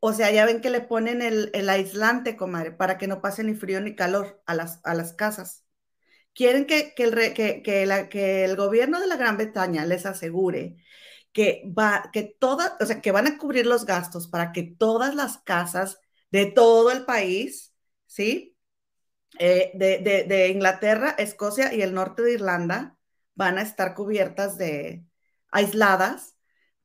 O sea, ya ven que le ponen el, aislante, comadre, para que no pase ni frío ni calor a las, a las casas. Quieren que, que, el, que, que, el gobierno de la Gran Bretaña les asegure que, va, que, toda, o sea, que van a cubrir los gastos para que todas las casas de todo el país, ¿sí? Eh, de, de, Inglaterra, Escocia y el norte de Irlanda van a estar cubiertas de aisladas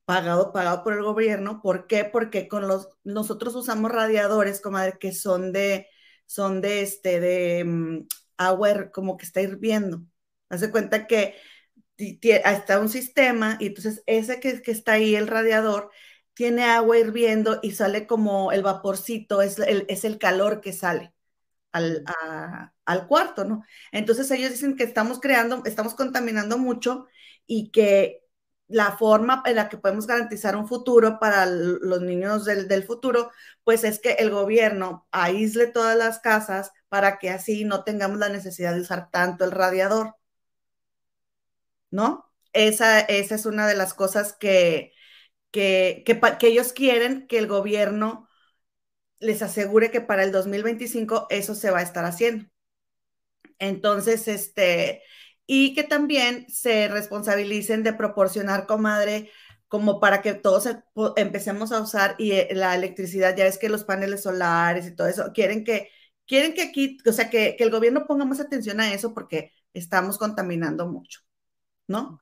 pagado, pagado por el gobierno. ¿Por qué? Porque con los, nosotros usamos radiadores, comadre, que son de, son de este, de mm, agua como que está hirviendo. Hace cuenta que está un sistema y entonces ese que, que, está ahí, el radiador, tiene agua hirviendo y sale como el vaporcito, es el, es el calor que sale al, al cuarto, ¿no? Entonces ellos dicen que estamos creando, estamos contaminando mucho y que la forma en la que podemos garantizar un futuro para los niños del, futuro, pues es que el gobierno aísle todas las casas para que así no tengamos la necesidad de usar tanto el radiador. ¿No? Esa, esa es una de las cosas que, que, que, ellos quieren que el gobierno les asegure que para el 2025 eso se va a estar haciendo. Entonces, este, y que también se responsabilicen de proporcionar, comadre, como para que todos empecemos a usar y eh, la electricidad, ya es que los paneles solares y todo eso, quieren que, quieren que aquí, o sea, que, que el gobierno ponga más atención a eso porque estamos contaminando mucho, ¿no?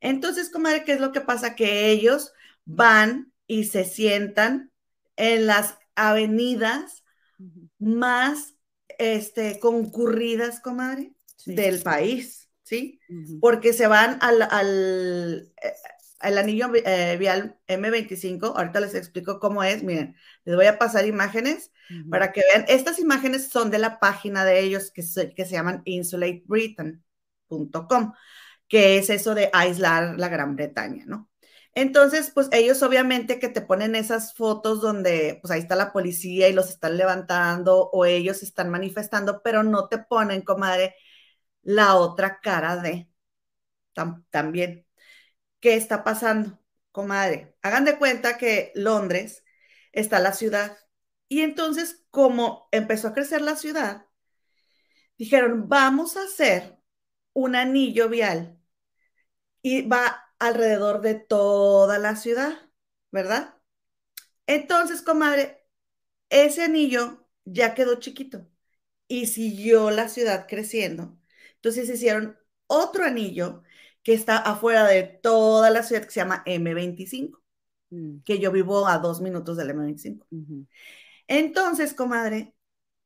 Entonces, comadre, ¿qué es lo que pasa? Que ellos van y se sientan en las avenidas más este, concurridas, comadre, del país. ¿sí? Porque se van al, al, eh, anillo eh, vial M25, ahorita les explico cómo es, miren, les voy a pasar imágenes para que vean, estas imágenes son de la página de ellos que se, que se llaman insulatebritain.com, que es eso de aislar la Gran Bretaña, ¿no? Entonces, pues ellos obviamente que te ponen esas fotos donde pues ahí está la policía y los están levantando o ellos están manifestando, pero no te ponen, comadre, la otra cara de también. ¿Qué está pasando, comadre? Hagan de cuenta que Londres está la ciudad y entonces como empezó a crecer la ciudad, dijeron, vamos a hacer un anillo vial y va alrededor de toda la ciudad, ¿verdad? Entonces, comadre, ese anillo ya quedó chiquito y siguió la ciudad creciendo. Entonces hicieron otro anillo que está afuera de toda la ciudad que se llama M25, mm. que yo vivo a dos minutos del M25. Entonces, comadre,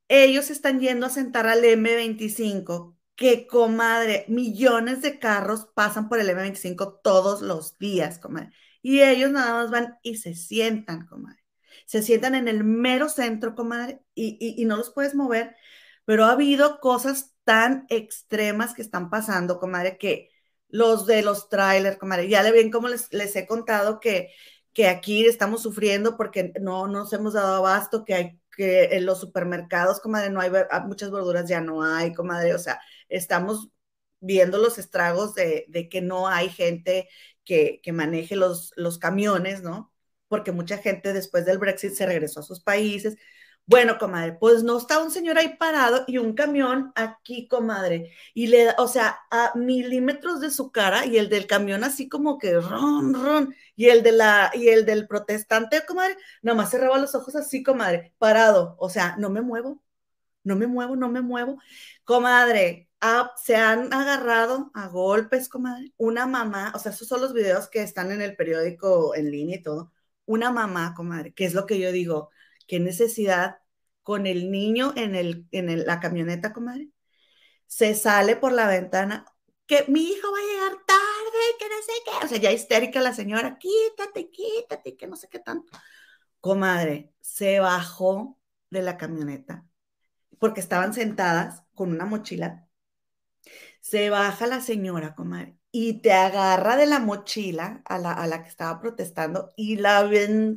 ellos están yendo a sentar al M25, que, comadre, millones de carros pasan por el M25 todos los días, comadre. Y ellos nada más van y se sientan, comadre. Se sientan en el mero centro, comadre, y, no los puedes mover. Pero ha habido cosas tan extremas que están pasando, comadre, que los de los trailers, comadre, ya le ven como les, les he contado que, que aquí estamos sufriendo porque no nos hemos dado abasto, que hay que en los supermercados, comadre, no hay ah, muchas verduras, ya no hay, comadre, o sea, estamos viendo los estragos de, que no hay gente que, maneje los, los camiones, ¿no? Porque mucha gente después del Brexit se regresó a sus países, bueno, comadre, pues no está un señor ahí parado y un camión aquí, comadre, y le da, o sea, a milímetros de su cara y el del camión así como que ron, ron, y el de la, y el del protestante, comadre, nomás cerraba los ojos así, comadre, parado, o sea, no me muevo, no me muevo, no me muevo. Comadre, se han agarrado a golpes, comadre, una mamá, o sea, esos son los videos que están en el periódico en línea y todo, una mamá, comadre, que es lo que yo digo, qué necesidad con el niño en, el, en la camioneta, comadre. Se sale por la ventana, que mi hijo va a llegar tarde, que no sé qué. O sea, ya histérica la señora, quítate, quítate, que no sé qué tanto. Comadre, se bajó de la camioneta porque estaban sentadas con una mochila. Se baja la señora, comadre, y te agarra de la mochila a la, a la que estaba protestando y la,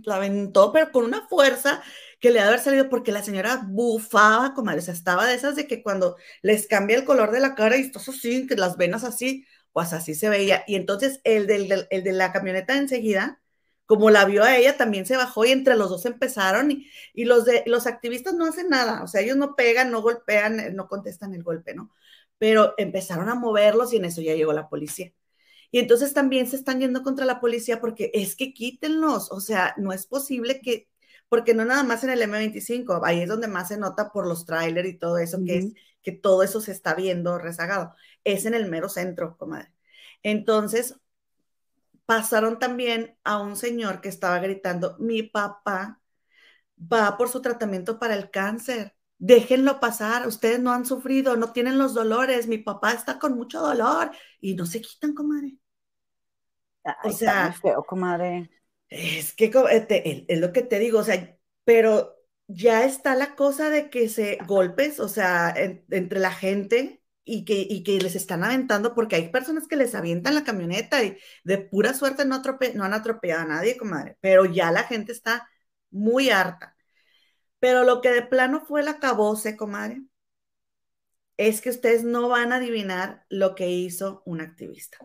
la aventó, pero con una fuerza que le ha haber salido porque la señora bufaba, comadre, o sea, estaba de esas de que cuando les cambia el color de la cara y esto así, que las venas así, pues así se veía. Y entonces el, del, el de la camioneta enseguida, como la vio a ella, también se bajó y entre los dos empezaron y, y, los, de, los activistas no hacen nada, o sea, ellos no pegan, no golpean, no contestan el golpe, ¿no? Pero empezaron a moverlos y en eso ya llegó la policía. Y entonces también se están yendo contra la policía porque es que quítenlos, o sea, no es posible que, porque no nada más en el M25, ahí es donde más se nota por los trailers y todo eso, que es que todo eso se está viendo rezagado, es en el mero centro, comadre. Entonces, pasaron también a un señor que estaba gritando, mi papá va por su tratamiento para el cáncer déjenlo pasar, ustedes no han sufrido, no tienen los dolores, mi papá está con mucho dolor y no se quitan, comadre. o sea, feo, comadre. Es que eh, es lo que te digo, o sea, pero ya está la cosa de que se golpes, o sea, entre la gente y que, y que les están aventando, porque hay personas que les avientan la camioneta y de pura suerte no, no han atropellado a nadie, comadre, pero ya la gente está muy harta. Pero lo que de plano fue el acabose, comadre, es que ustedes no van a adivinar lo que hizo un activista.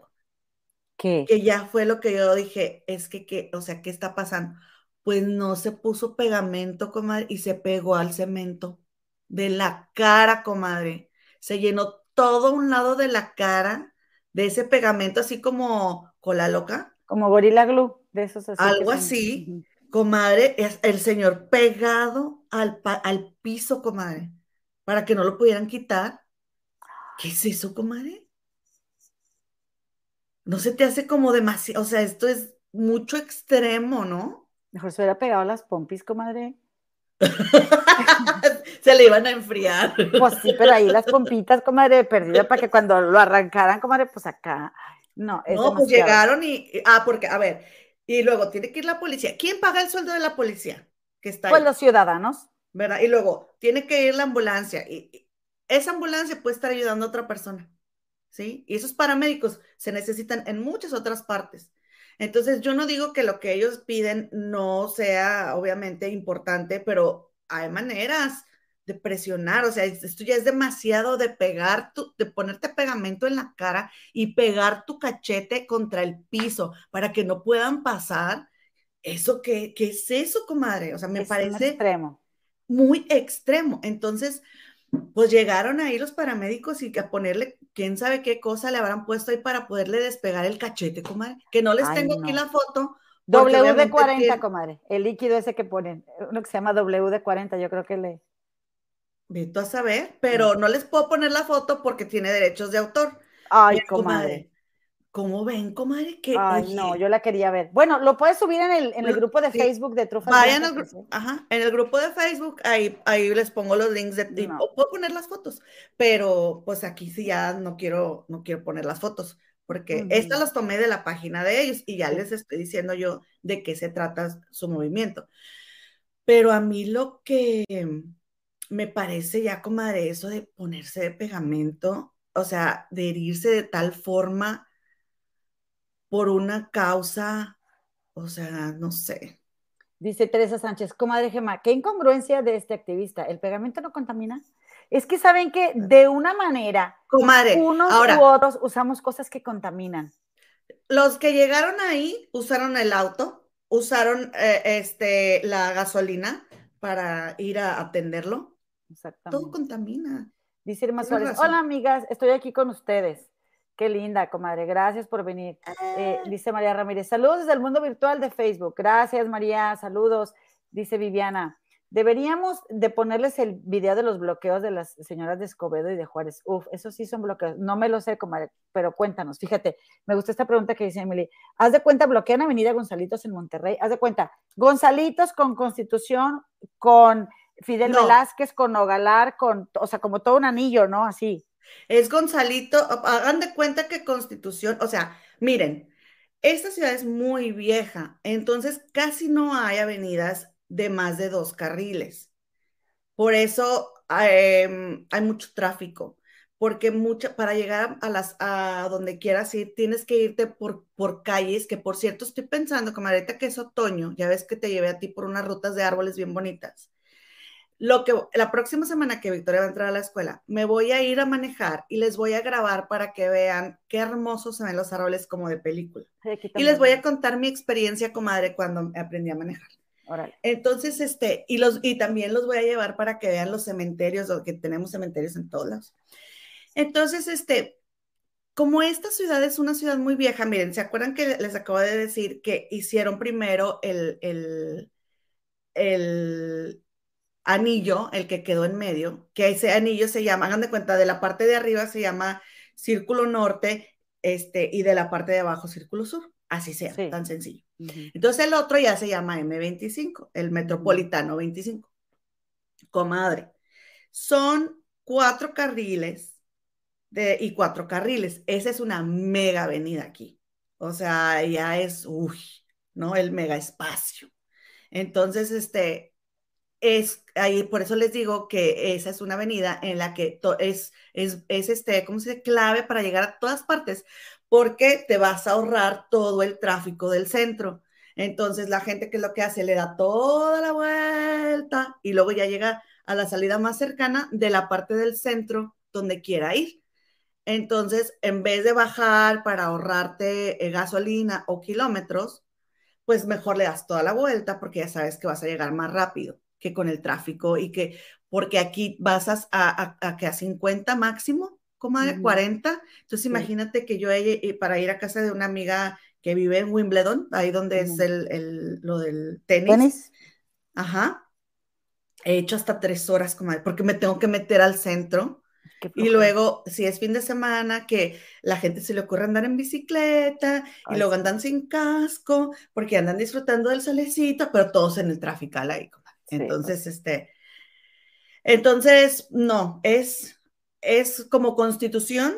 ¿Qué? Que ya fue lo que yo dije, es que, ¿qué? o sea, ¿qué está pasando? Pues no se puso pegamento, comadre, y se pegó al cemento de la cara, comadre. Se llenó todo un lado de la cara de ese pegamento, así como cola loca. Como gorila glue, de esos así. Algo así. Comadre, es el señor pegado al, al piso, comadre, para que no lo pudieran quitar. ¿Qué es eso, comadre? No se te hace como demasiado, o sea, esto es mucho extremo, ¿no? Mejor se hubiera pegado las pompis, comadre. [laughs] se le iban a enfriar. Pues sí, pero ahí las pompitas, comadre, perdida para que cuando lo arrancaran, comadre, pues acá. No, no, pues llegaron y. Ah, porque, a ver, y luego tiene que ir la policía. ¿Quién paga el sueldo de la policía? Que está Pues los ciudadanos. ¿Verdad? Y luego tiene que ir la ambulancia. Y esa ambulancia puede estar ayudando a otra persona. ¿Sí? Y esos paramédicos se necesitan en muchas otras partes. Entonces, yo no digo que lo que ellos piden no sea obviamente importante, pero hay maneras de presionar, o sea, esto ya es demasiado de pegar tu, de ponerte pegamento en la cara y pegar tu cachete contra el piso para que no puedan pasar. ¿Eso qué, qué es eso, comadre? O sea, me parece extremo. muy extremo. Entonces, pues llegaron ahí los paramédicos y a ponerle quién sabe qué cosa le habrán puesto ahí para poderle despegar el cachete, comadre. Que no les tengo aquí la foto. WD-40, comadre. El líquido ese que ponen, uno que se llama WD-40, yo creo que le. Vito a saber, pero no les puedo poner la foto porque tiene derechos de autor. Ay, comadre. ¿Cómo ven, comadre? Que, Ay, no, yo la quería ver. Bueno, lo puedes subir en el, en el grupo de Facebook de Trufas. Vayan al grupo, ajá, en el grupo de Facebook, ahí, ahí les pongo los links de tipo, puedo poner las fotos, pero pues aquí sí ya no quiero, no quiero poner las fotos, porque estas las tomé de la página de ellos y ya les estoy diciendo yo de qué se trata su movimiento. Pero a mí lo que me parece ya, comadre, eso de ponerse de pegamento, o sea, de herirse de tal forma por una causa, o sea, no sé. Dice Teresa Sánchez, comadre Gema, qué incongruencia de este activista. ¿El pegamento no contamina? Es que saben que de una manera, comadre, unos ahora, u otros usamos cosas que contaminan. Los que llegaron ahí usaron el auto, usaron eh, este, la gasolina para ir a atenderlo. Exactamente. Todo contamina. Dice Irma Suárez, hola amigas, estoy aquí con ustedes. Qué linda, comadre. Gracias por venir. Eh, ah. dice María Ramírez. Saludos desde el mundo virtual de Facebook. Gracias, María. Saludos. Dice Viviana. Deberíamos de ponerles el video de los bloqueos de las señoras de Escobedo y de Juárez. Uf, esos sí son bloqueos. No me lo sé, comadre, pero cuéntanos. Fíjate, me gusta esta pregunta que dice Emily. Haz de cuenta, bloquean Avenida Gonzalitos en Monterrey. Haz de cuenta, Gonzalitos con Constitución, con Fidel Velázquez, con Ogalar, con, o sea, como todo un anillo, ¿no? Así. Es Gonzalito, hagan de cuenta que Constitución, o sea, miren, esta ciudad es muy vieja, entonces casi no hay avenidas de más de dos carriles. Por eso em, hay mucho tráfico, porque mucha, para llegar a, las, a donde quieras ir, tienes que irte por, por calles, que por cierto estoy pensando, como ahorita que es otoño, ya ves que te llevé a ti por unas rutas de árboles bien bonitas. Lo que la próxima semana que Victoria va a entrar a la escuela, me voy a ir a manejar y les voy a grabar para que vean qué hermosos se ven los árboles como de película. y les voy a contar mi experiencia, comadre, cuando aprendí a manejar. Entonces, este, y, los, y también los voy a llevar para que vean los cementerios, que tenemos cementerios en todos lados. Entonces, este, como esta ciudad es una ciudad muy vieja, miren, ¿se acuerdan que les acabo de decir que hicieron primero el, el, el anillo, el que quedó en medio, que ese anillo se llama, hagan de cuenta, de la parte de arriba se llama Círculo Norte, este, y de la parte de abajo Círculo Sur. Así sea, tan sencillo. Entonces el otro ya se llama M25, el Metropolitano 25. Comadre, son cuatro carriles de, y cuatro carriles. Esa es una mega avenida aquí. O sea, ya es, uy, ¿no? El mega espacio. Entonces, este, es ahí, por eso les digo que esa es una avenida en la que es, es, es este, ¿cómo se? Clave para llegar a todas partes, porque te vas a ahorrar todo el tráfico del centro. Entonces la gente que es lo que hace, le da toda la vuelta y luego ya llega a la salida más cercana de la parte del centro donde quiera ir. Entonces, en vez de bajar para ahorrarte eh, gasolina o kilómetros, pues mejor le das toda la vuelta porque ya sabes que vas a llegar más rápido que con el tráfico y que, porque aquí vas a, a, que a 50 máximo, como a 40. Entonces imagínate que yo para ir a casa de una amiga que vive en Wimbledon, ahí donde es el, el, lo del tenis. ¿Tenis? Ajá. He hecho hasta tres horas, como porque me tengo que meter al centro. Y luego, si es fin de semana, que la gente se le ocurre andar en bicicleta y luego andan sin casco, porque andan disfrutando del solecito, pero todos en el tráfico ahí. Entonces, este, entonces, no, es, es como constitución,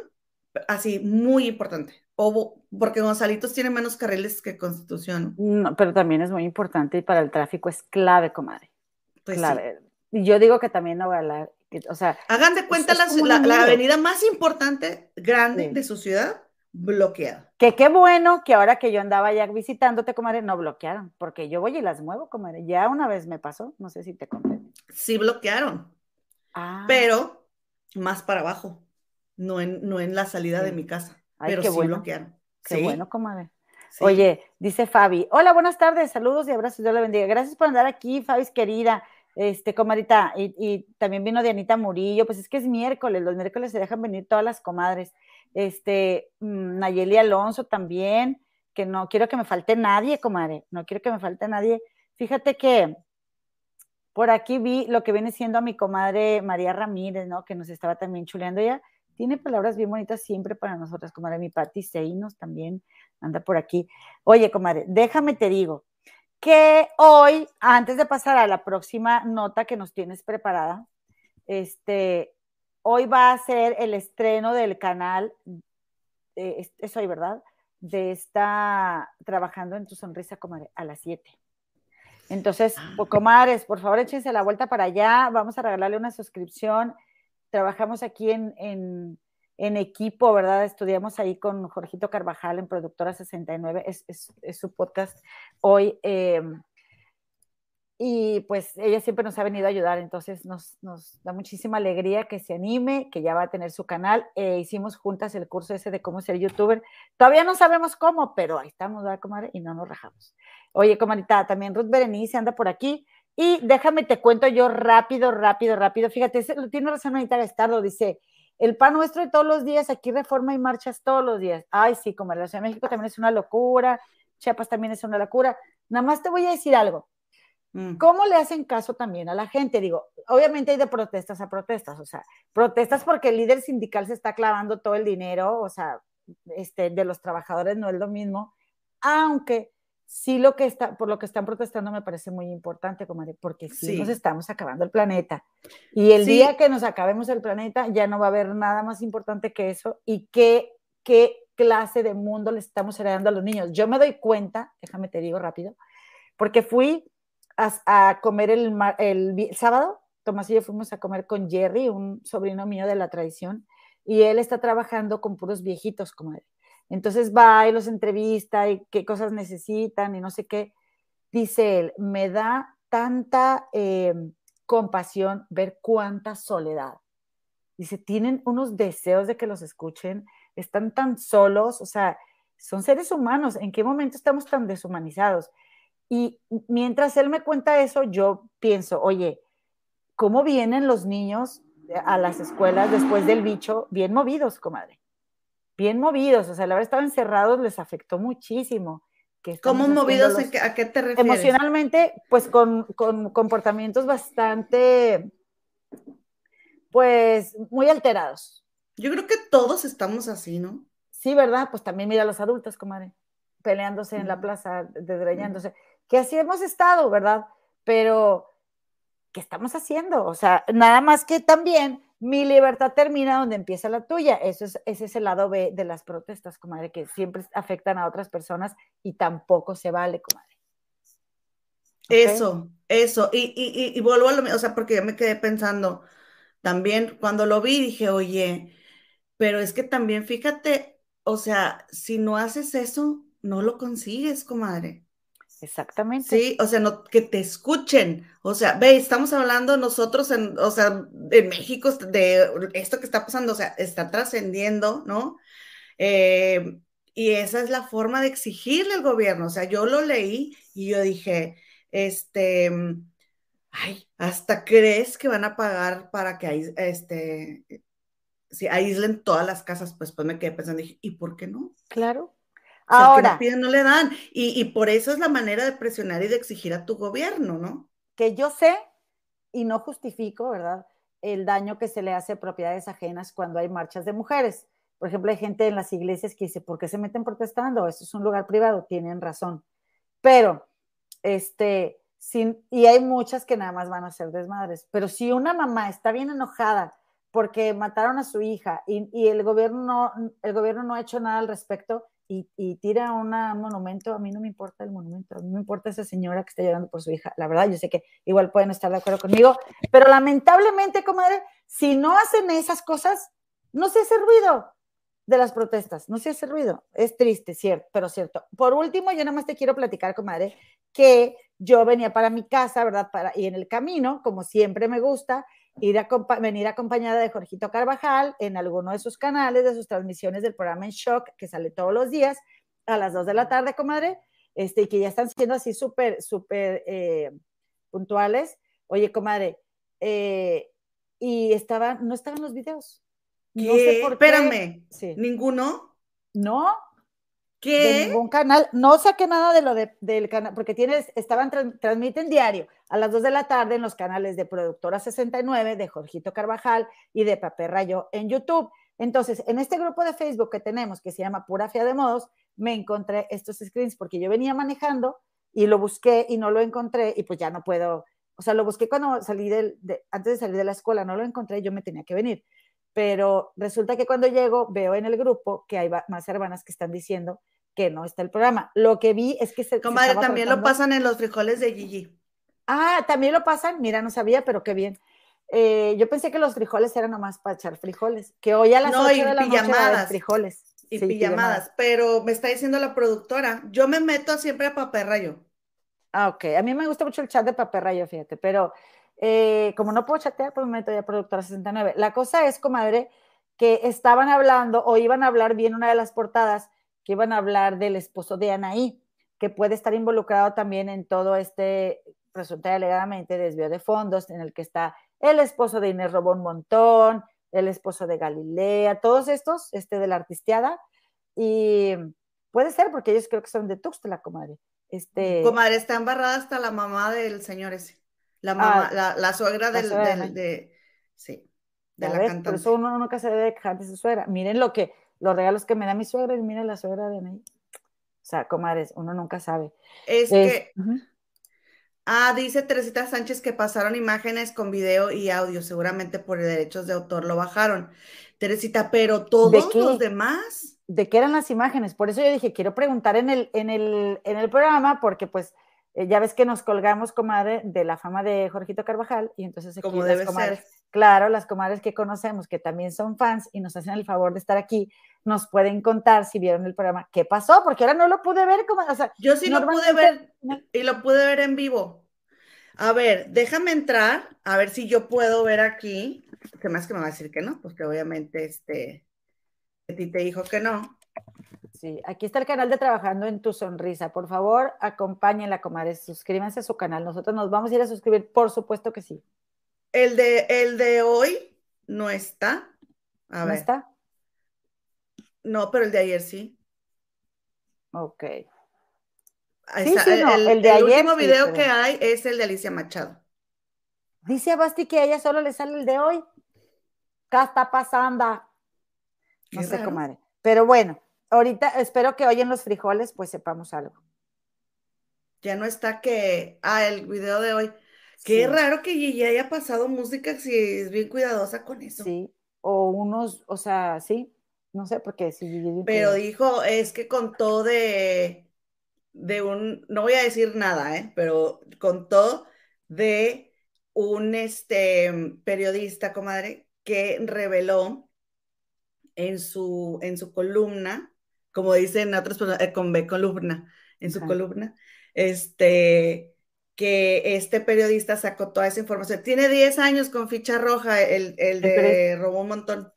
así, muy importante. O, porque Gonzalitos tiene menos carriles que Constitución. No, pero también es muy importante y para el tráfico es clave, comadre. Pues clave. Y yo digo que también no va a la, o sea. Hagan de cuenta la, la, avenida más importante, grande de su ciudad, bloqueada. Que qué bueno que ahora que yo andaba ya visitándote, comadre, no bloquearon, porque yo voy y las muevo, comadre. Ya una vez me pasó, no sé si te conté. Sí bloquearon, ah. pero más para abajo, no en, no en la salida de mi casa, pero sí bloquearon. Qué bueno, comadre. Oye, dice Fabi, hola, buenas tardes, saludos y abrazos, Dios la bendiga. Gracias por andar aquí, Fabi, querida. Este, comadita, y, y, también vino Dianita Murillo, pues es que es miércoles, los miércoles se dejan venir todas las comadres. Este, mm, Nayeli Alonso también, que no quiero que me falte nadie, comadre, no quiero que me falte nadie. Fíjate que por aquí vi lo que viene siendo a mi comadre María Ramírez, ¿no? Que nos estaba también chuleando ella. Tiene palabras bien bonitas siempre para nosotras, comadre. Mi Pati Seinos también anda por aquí. Oye, comadre, déjame te digo que hoy, antes de pasar a la próxima nota que nos tienes preparada, este, hoy va a ser el estreno del canal, eh, es hoy, ¿verdad? De estar trabajando en tu sonrisa, comadre, a las 7. Entonces, pues, comadres, por favor, échense la vuelta para allá. Vamos a regalarle una suscripción. Trabajamos aquí en, en, equipo, ¿verdad? Estudiamos ahí con Jorgito Carvajal en Productora 69, es, es, su podcast hoy. Em, y pues ella siempre nos ha venido a ayudar, entonces nos, nos, da muchísima alegría que se anime, que ya va a tener su canal. Eh, hicimos juntas el curso ese de cómo ser youtuber. Todavía no sabemos cómo, pero ahí estamos, ¿verdad, comadre? Y no nos rajamos. Oye, comadita, también Ruth Berenice anda por aquí. Y déjame te cuento yo rápido, rápido, rápido. Fíjate, tiene razón Anita Gastardo, dice, el pan nuestro de todos los días, aquí reforma y marchas todos los días. Ay, sí, comadre, la Ciudad de México también es una locura, Chiapas también es una locura. Nada más te voy a decir algo. Mm. ¿Cómo le hacen caso también a la gente? Digo, obviamente hay de protestas a protestas, o sea, protestas porque el líder sindical se está clavando todo el dinero, o sea, este, de los trabajadores no es lo mismo, aunque sí lo que está, por lo que están protestando me parece muy importante, comadre, porque sí, nos estamos acabando el planeta. Y el día que nos acabemos el planeta, ya no va a haber nada más importante que eso. ¿Y qué, qué clase de mundo le estamos heredando a los niños? Yo me doy cuenta, déjame te digo rápido, porque fui a, comer el, el, sábado, Tomás y yo fuimos a comer con Jerry, un sobrino mío de la tradición, y él está trabajando con puros viejitos, comadre entonces va y los entrevista y qué cosas necesitan y no sé qué. Dice él, me da tanta eh, compasión ver cuánta soledad. Dice, tienen unos deseos de que los escuchen, están tan solos, o sea, son seres humanos, ¿en qué momento estamos tan deshumanizados? Y mientras él me cuenta eso, yo pienso, oye, ¿cómo vienen los niños a las escuelas después del bicho bien movidos, comadre? bien movidos, o sea, el haber estado encerrados les afectó muchísimo. ¿Cómo movidos? ¿A qué te refieres? Emocionalmente, pues con, comportamientos bastante, pues muy alterados. Yo creo que todos estamos así, ¿no? Sí, ¿verdad? Pues también mira a los adultos, comadre, peleándose en la plaza, desgreñándose, que así hemos estado, ¿verdad? Pero, ¿qué estamos haciendo? O sea, nada más que también mi libertad termina donde empieza la tuya. Eso es, ese es el lado B de las protestas, comadre, que siempre afectan a otras personas y tampoco se vale, comadre. Eso, eso. Y, y, y, vuelvo a lo mismo, o sea, porque yo me quedé pensando, también cuando lo vi dije, oye, pero es que también fíjate, o sea, si no haces eso, no lo consigues, comadre. Exactamente. Sí, o sea, no, que te escuchen. O sea, ve, estamos hablando nosotros en, o sea, en México de esto que está pasando, o sea, está trascendiendo, ¿no? Eh, y esa es la forma de exigirle al gobierno. O sea, yo lo leí y yo dije, este, ay, hasta crees que van a pagar para que este, si aíslen todas las casas, pues, pues me quedé pensando, dije, ¿y por qué no? Claro. Ahora. no no le dan. Y, por eso es la manera de presionar y de exigir a tu gobierno, ¿no? Que yo sé y no justifico, ¿verdad? El daño que se le hace a propiedades ajenas cuando hay marchas de mujeres. Por ejemplo, hay gente en las iglesias que dice, ¿por qué se meten protestando? Esto es un lugar privado, tienen razón. Pero, este, sin, y hay muchas que nada más van a ser desmadres. Pero si una mamá está bien enojada porque mataron a su hija y, y el, gobierno el gobierno no ha hecho nada al respecto, y, tira un monumento, a mí no me importa el monumento, a mí me importa esa señora que está llorando por su hija. La verdad, yo sé que igual pueden estar de acuerdo conmigo, pero lamentablemente, comadre, si no hacen esas cosas, no se hace ruido de las protestas, no se hace ruido. Es triste, cierto, pero cierto. Por último, yo nada más te quiero platicar, comadre, que yo venía para mi casa, ¿verdad? Para, y en el camino, como siempre me gusta, ir a, venir acompañada de Jorgito Carvajal en alguno de sus canales, de sus transmisiones del programa En Shock, que sale todos los días a las 2 de la tarde, comadre, este, y que ya están siendo así súper, súper eh, puntuales, Oye, comadre, eh, y estaba, no estaban los videos. No sé por Espérame, ¿ninguno? No, ¿Qué? De ningún canal. No saqué nada de lo del canal, porque tienes, estaban, transmiten diario a las 2 de la tarde en los canales de Productora 69, de Jorgito Carvajal y de Papel Rayo en YouTube. Entonces, en este grupo de Facebook que tenemos, que se llama Pura Fia de Modos, me encontré estos screens porque yo venía manejando y lo busqué y no lo encontré y pues ya no puedo, o sea, lo busqué cuando salí del, de, antes de salir de la escuela, no lo encontré, yo me tenía que venir. Pero resulta que cuando llego veo en el grupo que hay más hermanas que están diciendo que no está el programa. Lo que vi es que se. Comadre, también lo pasan en los frijoles de Gigi. Ah, también lo pasan. Mira, no sabía, pero qué bien. Eh, yo pensé que los frijoles eran nomás para echar frijoles. Que hoy a las no, 8 de la pijamadas, frijoles. Y pijamadas, pero me está diciendo la productora, yo me meto siempre a paperrayo. Ah, ok. A mí me gusta mucho el chat de paperrayo, fíjate, pero eh, como no puedo chatear, pues me meto ya a productora 69. La cosa es, comadre, que estaban hablando o iban a hablar bien una de las portadas que iban a hablar del esposo de Anaí, que puede estar involucrado también en todo este, resulta alegadamente, desvío de fondos, en el que está el esposo de Inés Robón Montón, el esposo de Galilea, todos estos, este de la artisteada, y puede ser porque ellos creo que son de Tuxtla, comadre. Este... Comadre, está embarrada hasta la mamá del señor ese, la mamá, ah, la, suegra del, de, sí, de la cantante. Por eso uno nunca se debe quejar de su suegra. Miren lo que, los regalos que me da mi suegra y mira la suegra de mí. O sea, comadres, uno nunca sabe. Es, que. Ah, dice Teresita Sánchez que pasaron imágenes con video y audio, seguramente por derechos de autor lo bajaron. Teresita, pero todos los demás. ¿De qué eran las imágenes? Por eso yo dije, quiero preguntar en el, en el, en el programa, porque pues eh, ya ves que nos colgamos, comadre, de la fama de Jorgito Carvajal, y entonces Como debe ser. Claro, las comadres que conocemos, que también son fans y nos hacen el favor de estar aquí, nos pueden contar si vieron el programa, qué pasó, porque ahora no lo pude ver, como, o sea, yo sí lo pude ver y lo pude ver en vivo. A ver, déjame entrar, a ver si yo puedo ver aquí, que más que me va a decir que no, porque obviamente este, a ti te dijo que no. Sí, aquí está el canal de Trabajando en tu Sonrisa. Por favor, acompáñenla, comadres. Suscríbanse a su canal. Nosotros nos vamos a ir a suscribir, por supuesto que sí. El de, el de hoy no está. A ¿No está? No, pero el de ayer sí. Ok. Sí, sí, el, el, de el último video que hay es el de Alicia Machado. Dice a Basti que a ella solo le sale el de hoy. ¿Qué está pasando? No sé, comadre. Pero bueno, ahorita espero que hoy en los frijoles pues sepamos algo. Ya no está que, ah, el video de hoy. Qué raro que Gigi haya pasado música si es bien cuidadosa con eso. Sí, o unos, o sea, sí, no sé, porque si Gigi... Pero dijo, es que contó de, de un, no voy a decir nada, ¿eh? pero contó de un este, periodista, comadre, que reveló en su, en su columna como dicen otras personas, eh, con B columna, en su columna, este, que este periodista sacó toda esa información. Tiene 10 años con ficha roja, el, el de Robó un montón.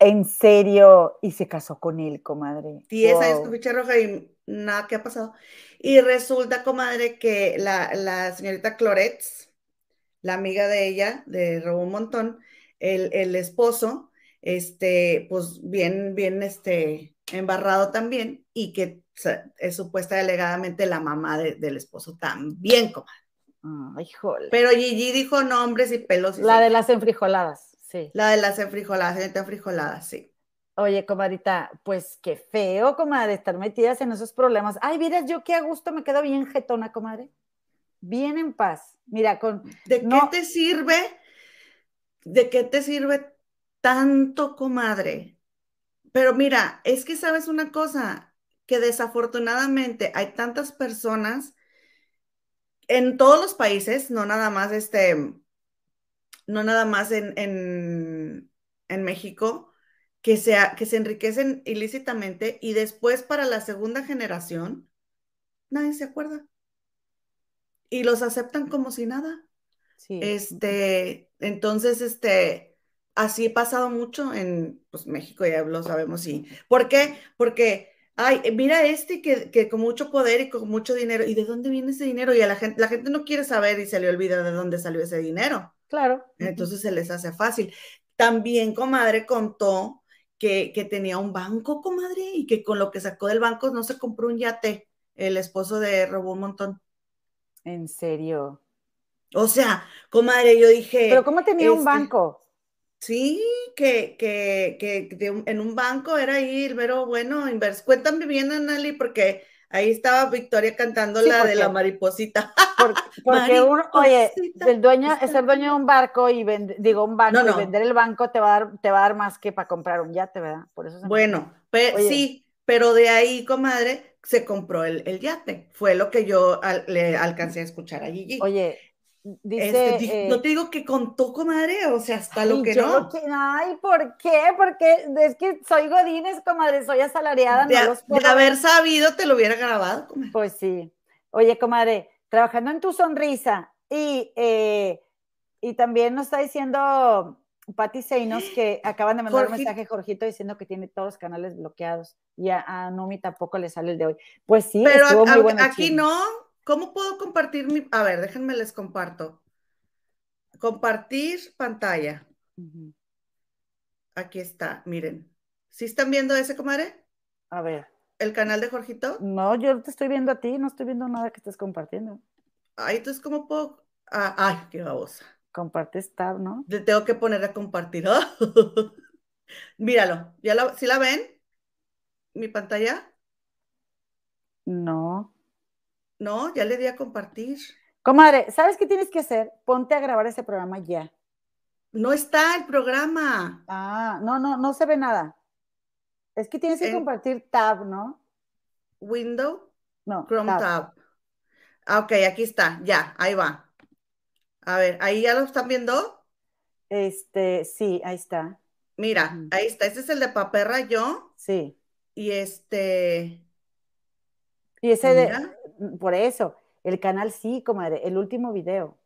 En serio, y se casó con él, comadre. 10 años con ficha roja y nada que ha pasado. Y resulta, comadre, que la, la señorita Cloretz, la amiga de ella, de Robó un montón, el, el esposo, este, pues bien, bien, este, embarrado también y que es supuesta alegadamente la mamá del esposo también, comadre. Pero Gigi dijo nombres y pelos. la de las enfrijoladas, sí. La de las enfrijoladas, enfrijoladas, sí. Oye, comadrita, pues qué feo, comadre, estar metidas en esos problemas. Ay, miras, yo qué a gusto me quedo bien jetona, comadre. Bien en paz. Mira, con. ¿De qué te sirve? ¿De qué te sirve tanto, comadre? Pero mira, es que sabes una cosa, que desafortunadamente hay tantas personas en todos los países, no nada más este, no nada más en, en, México, que, sea, que se enriquecen ilícitamente y después para la segunda generación, nadie se acuerda. Y los aceptan como si nada. Sí. Este, entonces, este, así ha pasado mucho en pues, México, ya lo sabemos. Y, ¿Por qué? Porque Ay, mira este que, que, con mucho poder y con mucho dinero. ¿Y de dónde viene ese dinero? Y a la gente, la gente no quiere saber y se le olvida de dónde salió ese dinero. Claro. Entonces se les hace fácil. También, comadre, contó que, que tenía un banco, comadre, y que con lo que sacó del banco no se compró un yate. El esposo de robó un montón. ¿En serio? O sea, comadre, yo dije. ¿Pero cómo tenía un este, banco? Sí, que, que, que en un banco era ir, pero bueno, Cuéntame bien, Anali, porque ahí estaba Victoria cantando la de la mariposita. [laughs] Porque, uno, oye, el dueño, es el dueño de un barco y digo un banco y vender el banco te va a dar, te va a dar más que para comprar un yate, ¿verdad? Por eso bueno, sí, pero de ahí, comadre, se compró el, el yate. Fue lo que yo le alcancé a escuchar a Gigi. Oye, Dice, este, no te digo que contó, comadre, o sea, hasta lo que no. ay, ¿por qué? Porque es que soy Godínez, comadre, soy asalariada. De, haber sabido, te lo hubiera grabado, comadre. Pues sí. Oye, comadre, trabajando en tu sonrisa y, eh, y también nos está diciendo Patti Seinos que acaban de mandar un mensaje Jorgito diciendo que tiene todos los canales bloqueados y a, a Numi tampoco le sale el de hoy. Pues sí, pero aquí no, ¿Cómo puedo compartir mi... A ver, déjenme les comparto. Compartir pantalla. Aquí está, miren. ¿Sí están viendo ese, comadre? A ver. ¿El canal de Jorgito? No, yo te estoy viendo a ti, no estoy viendo nada que estés compartiendo. Ay, entonces, ¿cómo puedo...? Ah, ay, qué babosa. Compartes tab, ¿no? Le tengo que poner a compartir. [laughs] Míralo. ¿Ya la, ¿Sí la ven? ¿Mi pantalla? No. No, ya le di a compartir. Comadre, ¿sabes qué tienes que hacer? Ponte a grabar ese programa ya. No está el programa. Ah, no, no, no se ve nada. Es que tienes que compartir tab, ¿no? Window. No. Chrome tab. Ah, ok, aquí está, ya, ahí va. A ver, ¿ahí ya lo están viendo? Este, sí, ahí está. Mira, ahí está. Este es el de Paperra yo. Sí. Y este. Y ese de, por eso, el canal sí, comadre, el último video.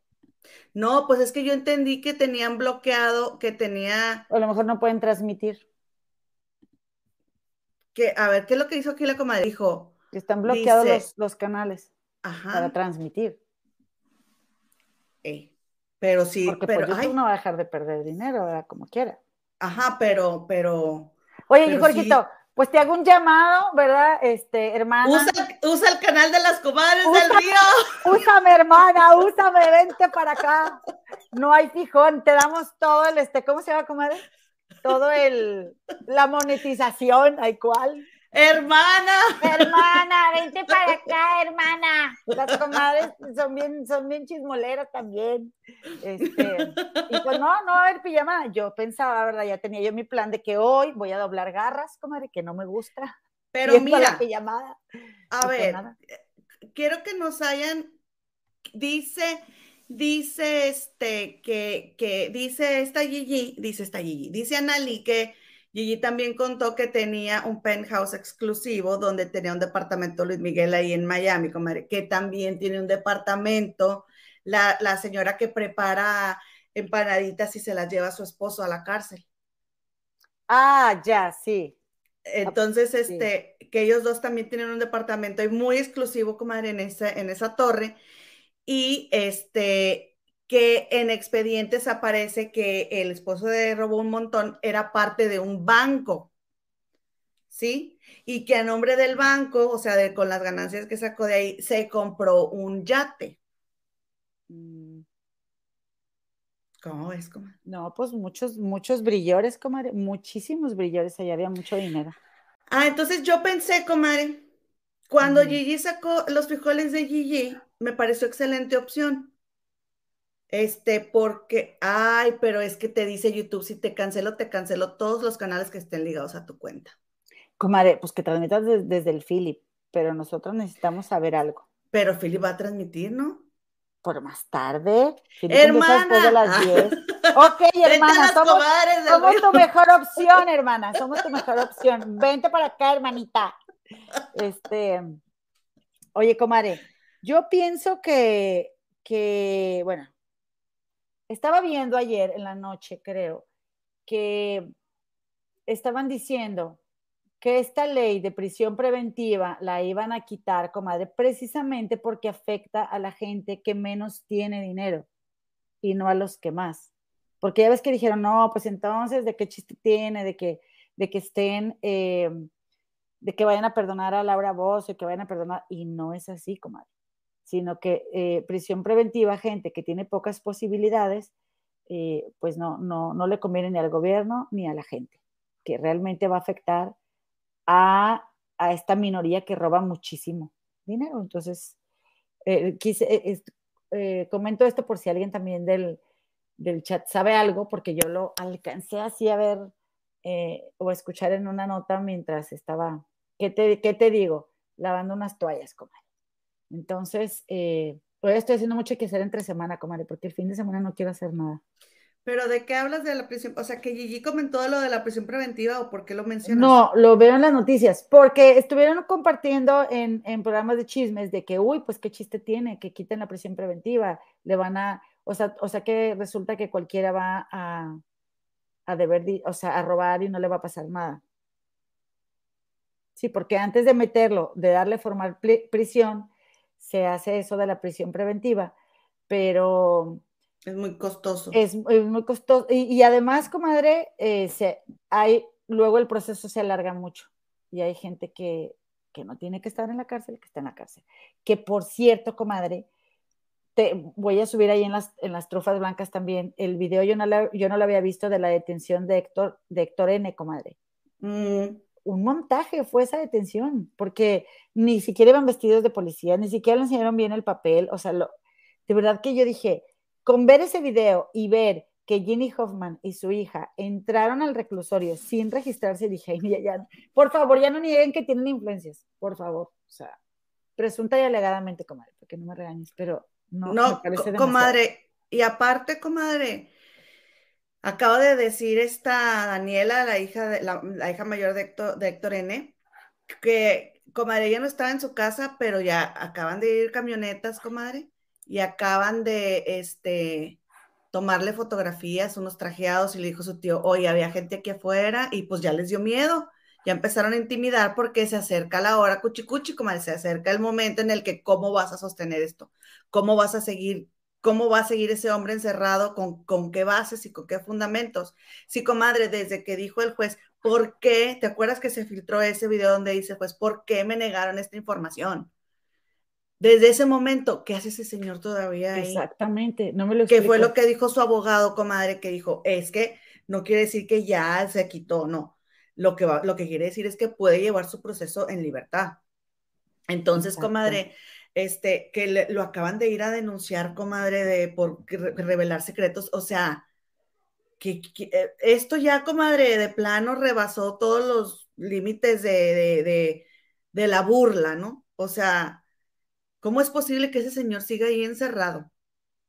No, pues es que yo entendí que tenían bloqueado, que tenía. O a lo mejor no pueden transmitir. Que, a ver, ¿qué es lo que hizo aquí la comadre? Dijo. están bloqueados los, canales para transmitir. Eh, pero sí, Porque pero pues, no va a dejar de perder dinero, ¿verdad? Como quiera. Ajá, pero, pero. Oye, pero Jorgito, pues te hago un llamado, ¿verdad? Este, hermana. Usa, el canal de las comadres del río. Úsame, hermana, úsame, vente para acá. No hay fijón, te damos todo el, este, ¿cómo se llama, comadre? Todo el, la monetización, ¿hay cuál? Hermana. Hermana, vente [laughs] para acá, hermana. Las comadres son bien, son bien chismoleras también. Este, y pues no, no a haber pijama. Yo pensaba, ¿verdad? Ya tenía yo mi plan de que hoy voy a doblar garras, comadre, que no me gusta. Pero mira, la pijamada. a ver, quiero que nos hayan, dice, dice este, que, que dice esta Gigi, dice esta Gigi, dice Anali que Gigi también contó que tenía un penthouse exclusivo donde tenía un departamento Luis Miguel ahí en Miami, comadre, que también tiene un departamento, la, señora que prepara empanaditas y se las lleva a su esposo a la cárcel. Ah, ya, sí. Entonces, este, que ellos dos también tienen un departamento muy exclusivo, comadre, en esa, en esa torre. Y este, que en expedientes aparece que el esposo de Robó un Montón era parte de un banco, ¿sí? Y que a nombre del banco, o sea, de, con las ganancias que sacó de ahí, se compró un yate. Mm. ¿Cómo es, comadre? No, pues muchos, muchos brillores, comadre, muchísimos brillores, allá había mucho dinero. Ah, entonces yo pensé, comadre, cuando Gigi sacó los frijoles de Gigi, me pareció excelente opción este, porque, ay, pero es que te dice YouTube, si te cancelo, te cancelo todos los canales que estén ligados a tu cuenta. Comadre, pues que transmitas desde el Philip, pero nosotros necesitamos saber algo. Pero Philip va a transmitir, ¿no? Por más tarde. hermana. De las 10. [laughs] ok, hermana, somos, somos tu mejor [laughs] opción, hermana, somos tu mejor opción. Vente para acá, hermanita. Este, oye, comadre, yo pienso que, que, bueno, estaba viendo ayer en la noche, creo, que estaban diciendo que esta ley de prisión preventiva la iban a quitar, comadre, precisamente porque afecta a la gente que menos tiene dinero y no a los que más. Porque ya ves que dijeron, no, pues entonces, ¿de qué chiste tiene? De que, de que estén, eh, de que vayan a perdonar a Laura Bozo y que vayan a perdonar. Y no es así, comadre. Sino que eh, prisión preventiva, gente que tiene pocas posibilidades, eh, pues no, no, no le conviene ni al gobierno ni a la gente, que realmente va a afectar a, esta minoría que roba muchísimo dinero. Entonces, eh, quise, eh, comento esto por si alguien también del, chat sabe algo, porque yo lo alcancé así a ver o a escuchar en una nota mientras estaba, ¿qué te, qué te digo? Lavando unas toallas, comadre. Entonces, Hoy estoy haciendo mucho que hacer entre semana, comadre, porque el fin de semana no quiero hacer nada. Pero ¿de qué hablas de la prisión? O sea, que Gigi comentó lo de la prisión preventiva o por qué lo mencionas? No, lo veo en las noticias, porque estuvieron compartiendo en, programas de chismes de que, uy, pues qué chiste tiene, que quiten la prisión preventiva, le van a, o sea, o sea que resulta que cualquiera va a, a deber, o sea, a robar y no le va a pasar nada. Sí, porque antes de meterlo, de darle formal prisión, se hace eso de la prisión preventiva, pero... Es muy costoso. Es, muy costoso. Y, además, comadre, eh, se, hay, luego el proceso se alarga mucho y hay gente que, que, no tiene que estar en la cárcel, que está en la cárcel. Que por cierto, comadre, te voy a subir ahí en las, en las trufas blancas también el video, yo no, yo no lo había visto de la detención de Héctor, de Héctor N, comadre. Mm un montaje fue esa detención, porque ni siquiera iban vestidos de policía, ni siquiera le enseñaron bien el papel, o sea, lo, de verdad que yo dije, con ver ese video y ver que Ginny Hoffman y su hija entraron al reclusorio sin registrarse, dije, ya, ya, por favor, ya no nieguen que tienen influencias, por favor, o sea, presunta y alegadamente, comadre, porque no me regañes, pero no. No, comadre, y aparte, comadre, Acaba de decir esta Daniela, la hija, de, la, hija mayor de Héctor, de Héctor N., que comadre ella no estaba en su casa, pero ya acaban de ir camionetas, comadre, y acaban de este, tomarle fotografías, unos trajeados, y le dijo su tío, oye, había gente aquí afuera, y pues ya les dio miedo, ya empezaron a intimidar porque se acerca la hora cuchicuchi, comadre, se acerca el momento en el que cómo vas a sostener esto, cómo vas a seguir ¿Cómo va a seguir ese hombre encerrado? ¿Con, ¿Con qué bases y con qué fundamentos? Sí, comadre, desde que dijo el juez, ¿por qué? ¿Te acuerdas que se filtró ese video donde dice, pues, ¿por qué me negaron esta información? Desde ese momento, ¿qué hace ese señor todavía ahí? Exactamente, no me lo Que fue lo que dijo su abogado, comadre, que dijo, es que no quiere decir que ya se quitó, no. Lo que, va, lo que quiere decir es que puede llevar su proceso en libertad. Entonces, comadre, este, que lo acaban de ir a denunciar, comadre, de por revelar secretos, o sea, que, eh, esto ya, comadre, de plano rebasó todos los límites de, de, la burla, ¿no? O sea, ¿cómo es posible que ese señor siga ahí encerrado?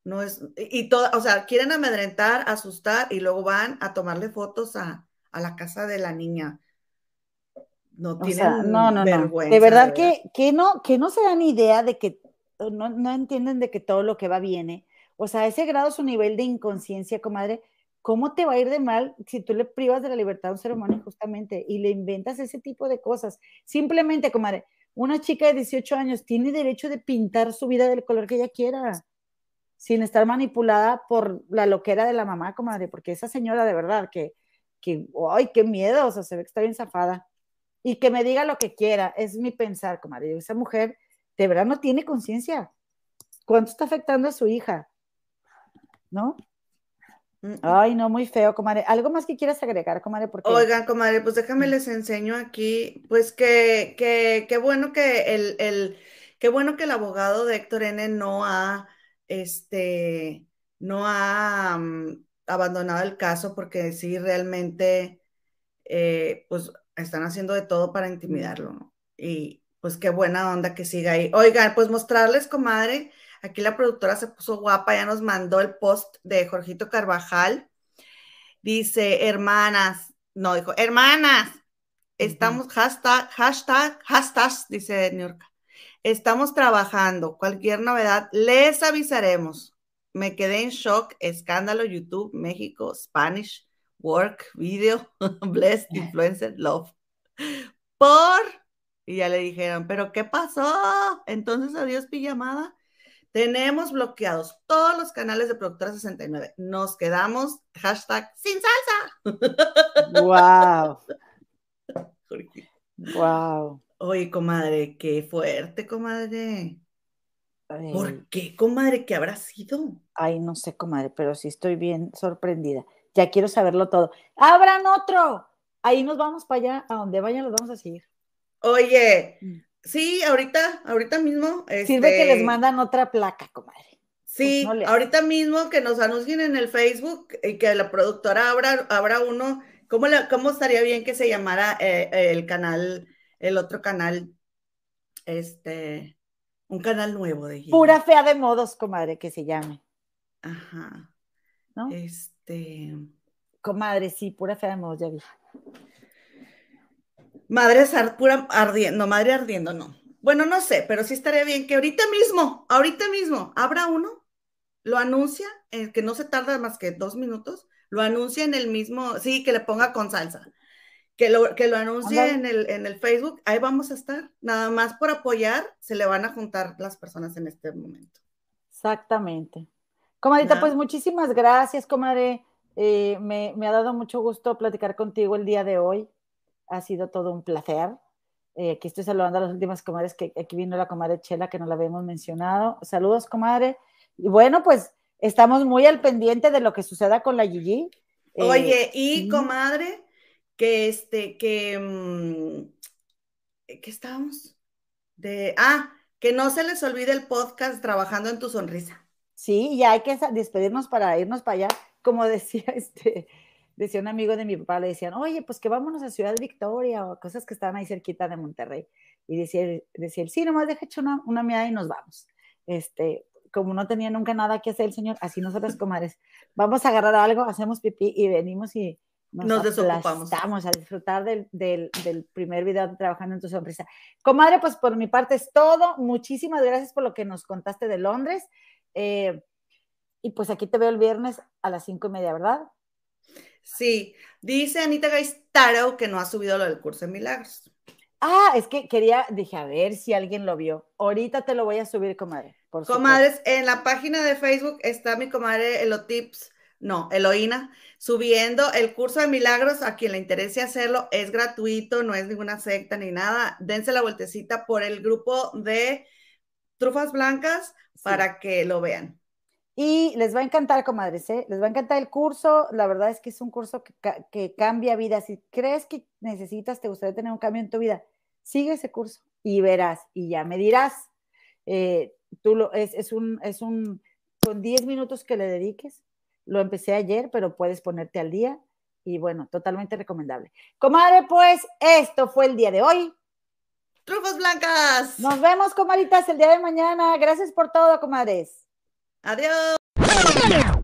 No es, y todo, o sea, quieren amedrentar, asustar y luego van a tomarle fotos a, a la casa de la niña no tienen no, no, vergüenza. De verdad, Que, que, no, que no se dan idea de que, no, no entienden de que todo lo que va viene. O sea, ese grado su nivel de inconsciencia, comadre, ¿cómo te va a ir de mal si tú le privas de la libertad a un ser humano justamente y le inventas ese tipo de cosas? Simplemente, comadre, una chica de 18 años tiene derecho de pintar su vida del color que ella quiera, sin estar manipulada por la loquera de la mamá, comadre, porque esa señora de verdad que, que ay, qué miedo, o sea, se ve que está bien zafada y que me diga lo que quiera. Es mi pensar, comadre. Esa mujer de verdad no tiene conciencia. ¿Cuánto está afectando a su hija? ¿No? Mm, mm. Ay, no, muy feo, comadre. ¿Algo más que quieras agregar, comadre? Porque... Oigan, comadre, pues déjame les enseño aquí, pues que, que, bueno que el, el, qué bueno que el abogado de Héctor N no ha, este, no ha mm, abandonado el caso, porque sí, realmente, eh, pues están haciendo de todo para intimidarlo, ¿no? Y pues qué buena onda que siga ahí. Oigan, pues mostrarles, comadre, aquí la productora se puso guapa, ya nos mandó el post de Jorgito Carvajal. Dice, hermanas, no, dijo, hermanas, estamos, hashtag, hashtag, hashtags, dice New York. Estamos trabajando. Cualquier novedad, les avisaremos. Me quedé en shock. Escándalo, YouTube, México, Spanish work, video, [laughs] blessed, [laughs] influencer, love. por, y ya le dijeron, pero ¿qué pasó? Entonces, adiós pijamada. Tenemos bloqueados todos los canales de Productora 69. Nos quedamos, hashtag, sin salsa. Wow. [laughs] Wow. Oye, comadre, qué fuerte, comadre. ¿Por qué, comadre? ¿Qué habrá sido? Ay, no sé, comadre, pero sí estoy bien sorprendida. Ya quiero saberlo todo. ¡Abran otro! Ahí nos vamos para allá, a donde vayan, los vamos a seguir. Oye, mm. Sí, ahorita, ahorita mismo. Sirve que les este mandan otra placa, comadre. Sí, pues ahorita mismo que nos anuncien en el Facebook y que la productora abra, uno. ¿Cómo, ¿Cómo estaría bien que se llamara eh, el canal, el otro canal? Este, un canal nuevo de Pura fea de modos, comadre, que se llame. Ajá. ¿No? Este. Comadre, sí, pura fea de modos, ya vi. Madre pura ardiendo, madre ardiendo, no. Bueno, no sé, pero sí estaría bien que ahorita mismo, ahorita mismo, abra uno, lo anuncia, en que no se tarda más que dos minutos, lo anuncia en el mismo, sí, que le ponga con salsa, que lo, que lo anuncie en el, en el Facebook, ahí vamos a estar. Nada más por apoyar, se le van a juntar las personas en este momento. Exactamente. Comadita, pues muchísimas gracias, comadre. Eh, me, me ha dado mucho gusto platicar contigo el día de hoy ha sido todo un placer. Eh, aquí estoy saludando a las últimas comadres, que aquí vino la comadre Chela, que no la habíamos mencionado. Saludos, comadre. Y bueno, pues estamos muy al pendiente de lo que suceda con la Gigi. Eh, Oye, y comadre, que este, que, mm, ¿qué estábamos? De, ah, que no se les olvide el podcast Trabajando en tu Sonrisa. Sí, ya hay que despedirnos para irnos para allá. Como decía [laughs] este, decía un amigo de mi papá, le decían, oye, pues que vámonos a Ciudad Victoria o cosas que estaban ahí cerquita de Monterrey. Y decía, decía sí, nomás deja hecho una, una mirada y nos vamos. Este, como no tenía nunca nada que hacer el señor, así nosotras comadres, vamos a agarrar algo, hacemos pipí y venimos y nos, nos desocupamos. Estamos a disfrutar del, del, del, primer video Trabajando en tu Sonrisa. Comadre, pues por mi parte es todo. Muchísimas gracias por lo que nos contaste de Londres. Eh, y pues aquí te veo el viernes a las cinco y media, ¿verdad? Sí, dice Anita Gaistaro que no ha subido lo del curso de milagros. Ah, es que quería, dije, a ver si alguien lo vio. Ahorita te lo voy a subir, comadre. Por Comadres, en la página de Facebook está mi comadre Elotips, no, Eloína, subiendo el curso de milagros. A quien le interese hacerlo, es gratuito, no es ninguna secta ni nada. Dense la vueltecita por el grupo de Trufas Blancas para que lo vean. Y les va a encantar, comadres, ¿eh? les va a encantar el curso. La verdad es que es un curso que, cambia vida. Si crees que necesitas, te gustaría tener un cambio en tu vida, sigue ese curso y verás y ya me dirás. Eh, tú lo, es, es, un, es un, con 10 minutos que le dediques. Lo empecé ayer, pero puedes ponerte al día y bueno, totalmente recomendable. Comadre, pues esto fue el día de hoy. Trufas blancas. Nos vemos, comaditas, el día de mañana. Gracias por todo, comadres. Adiós.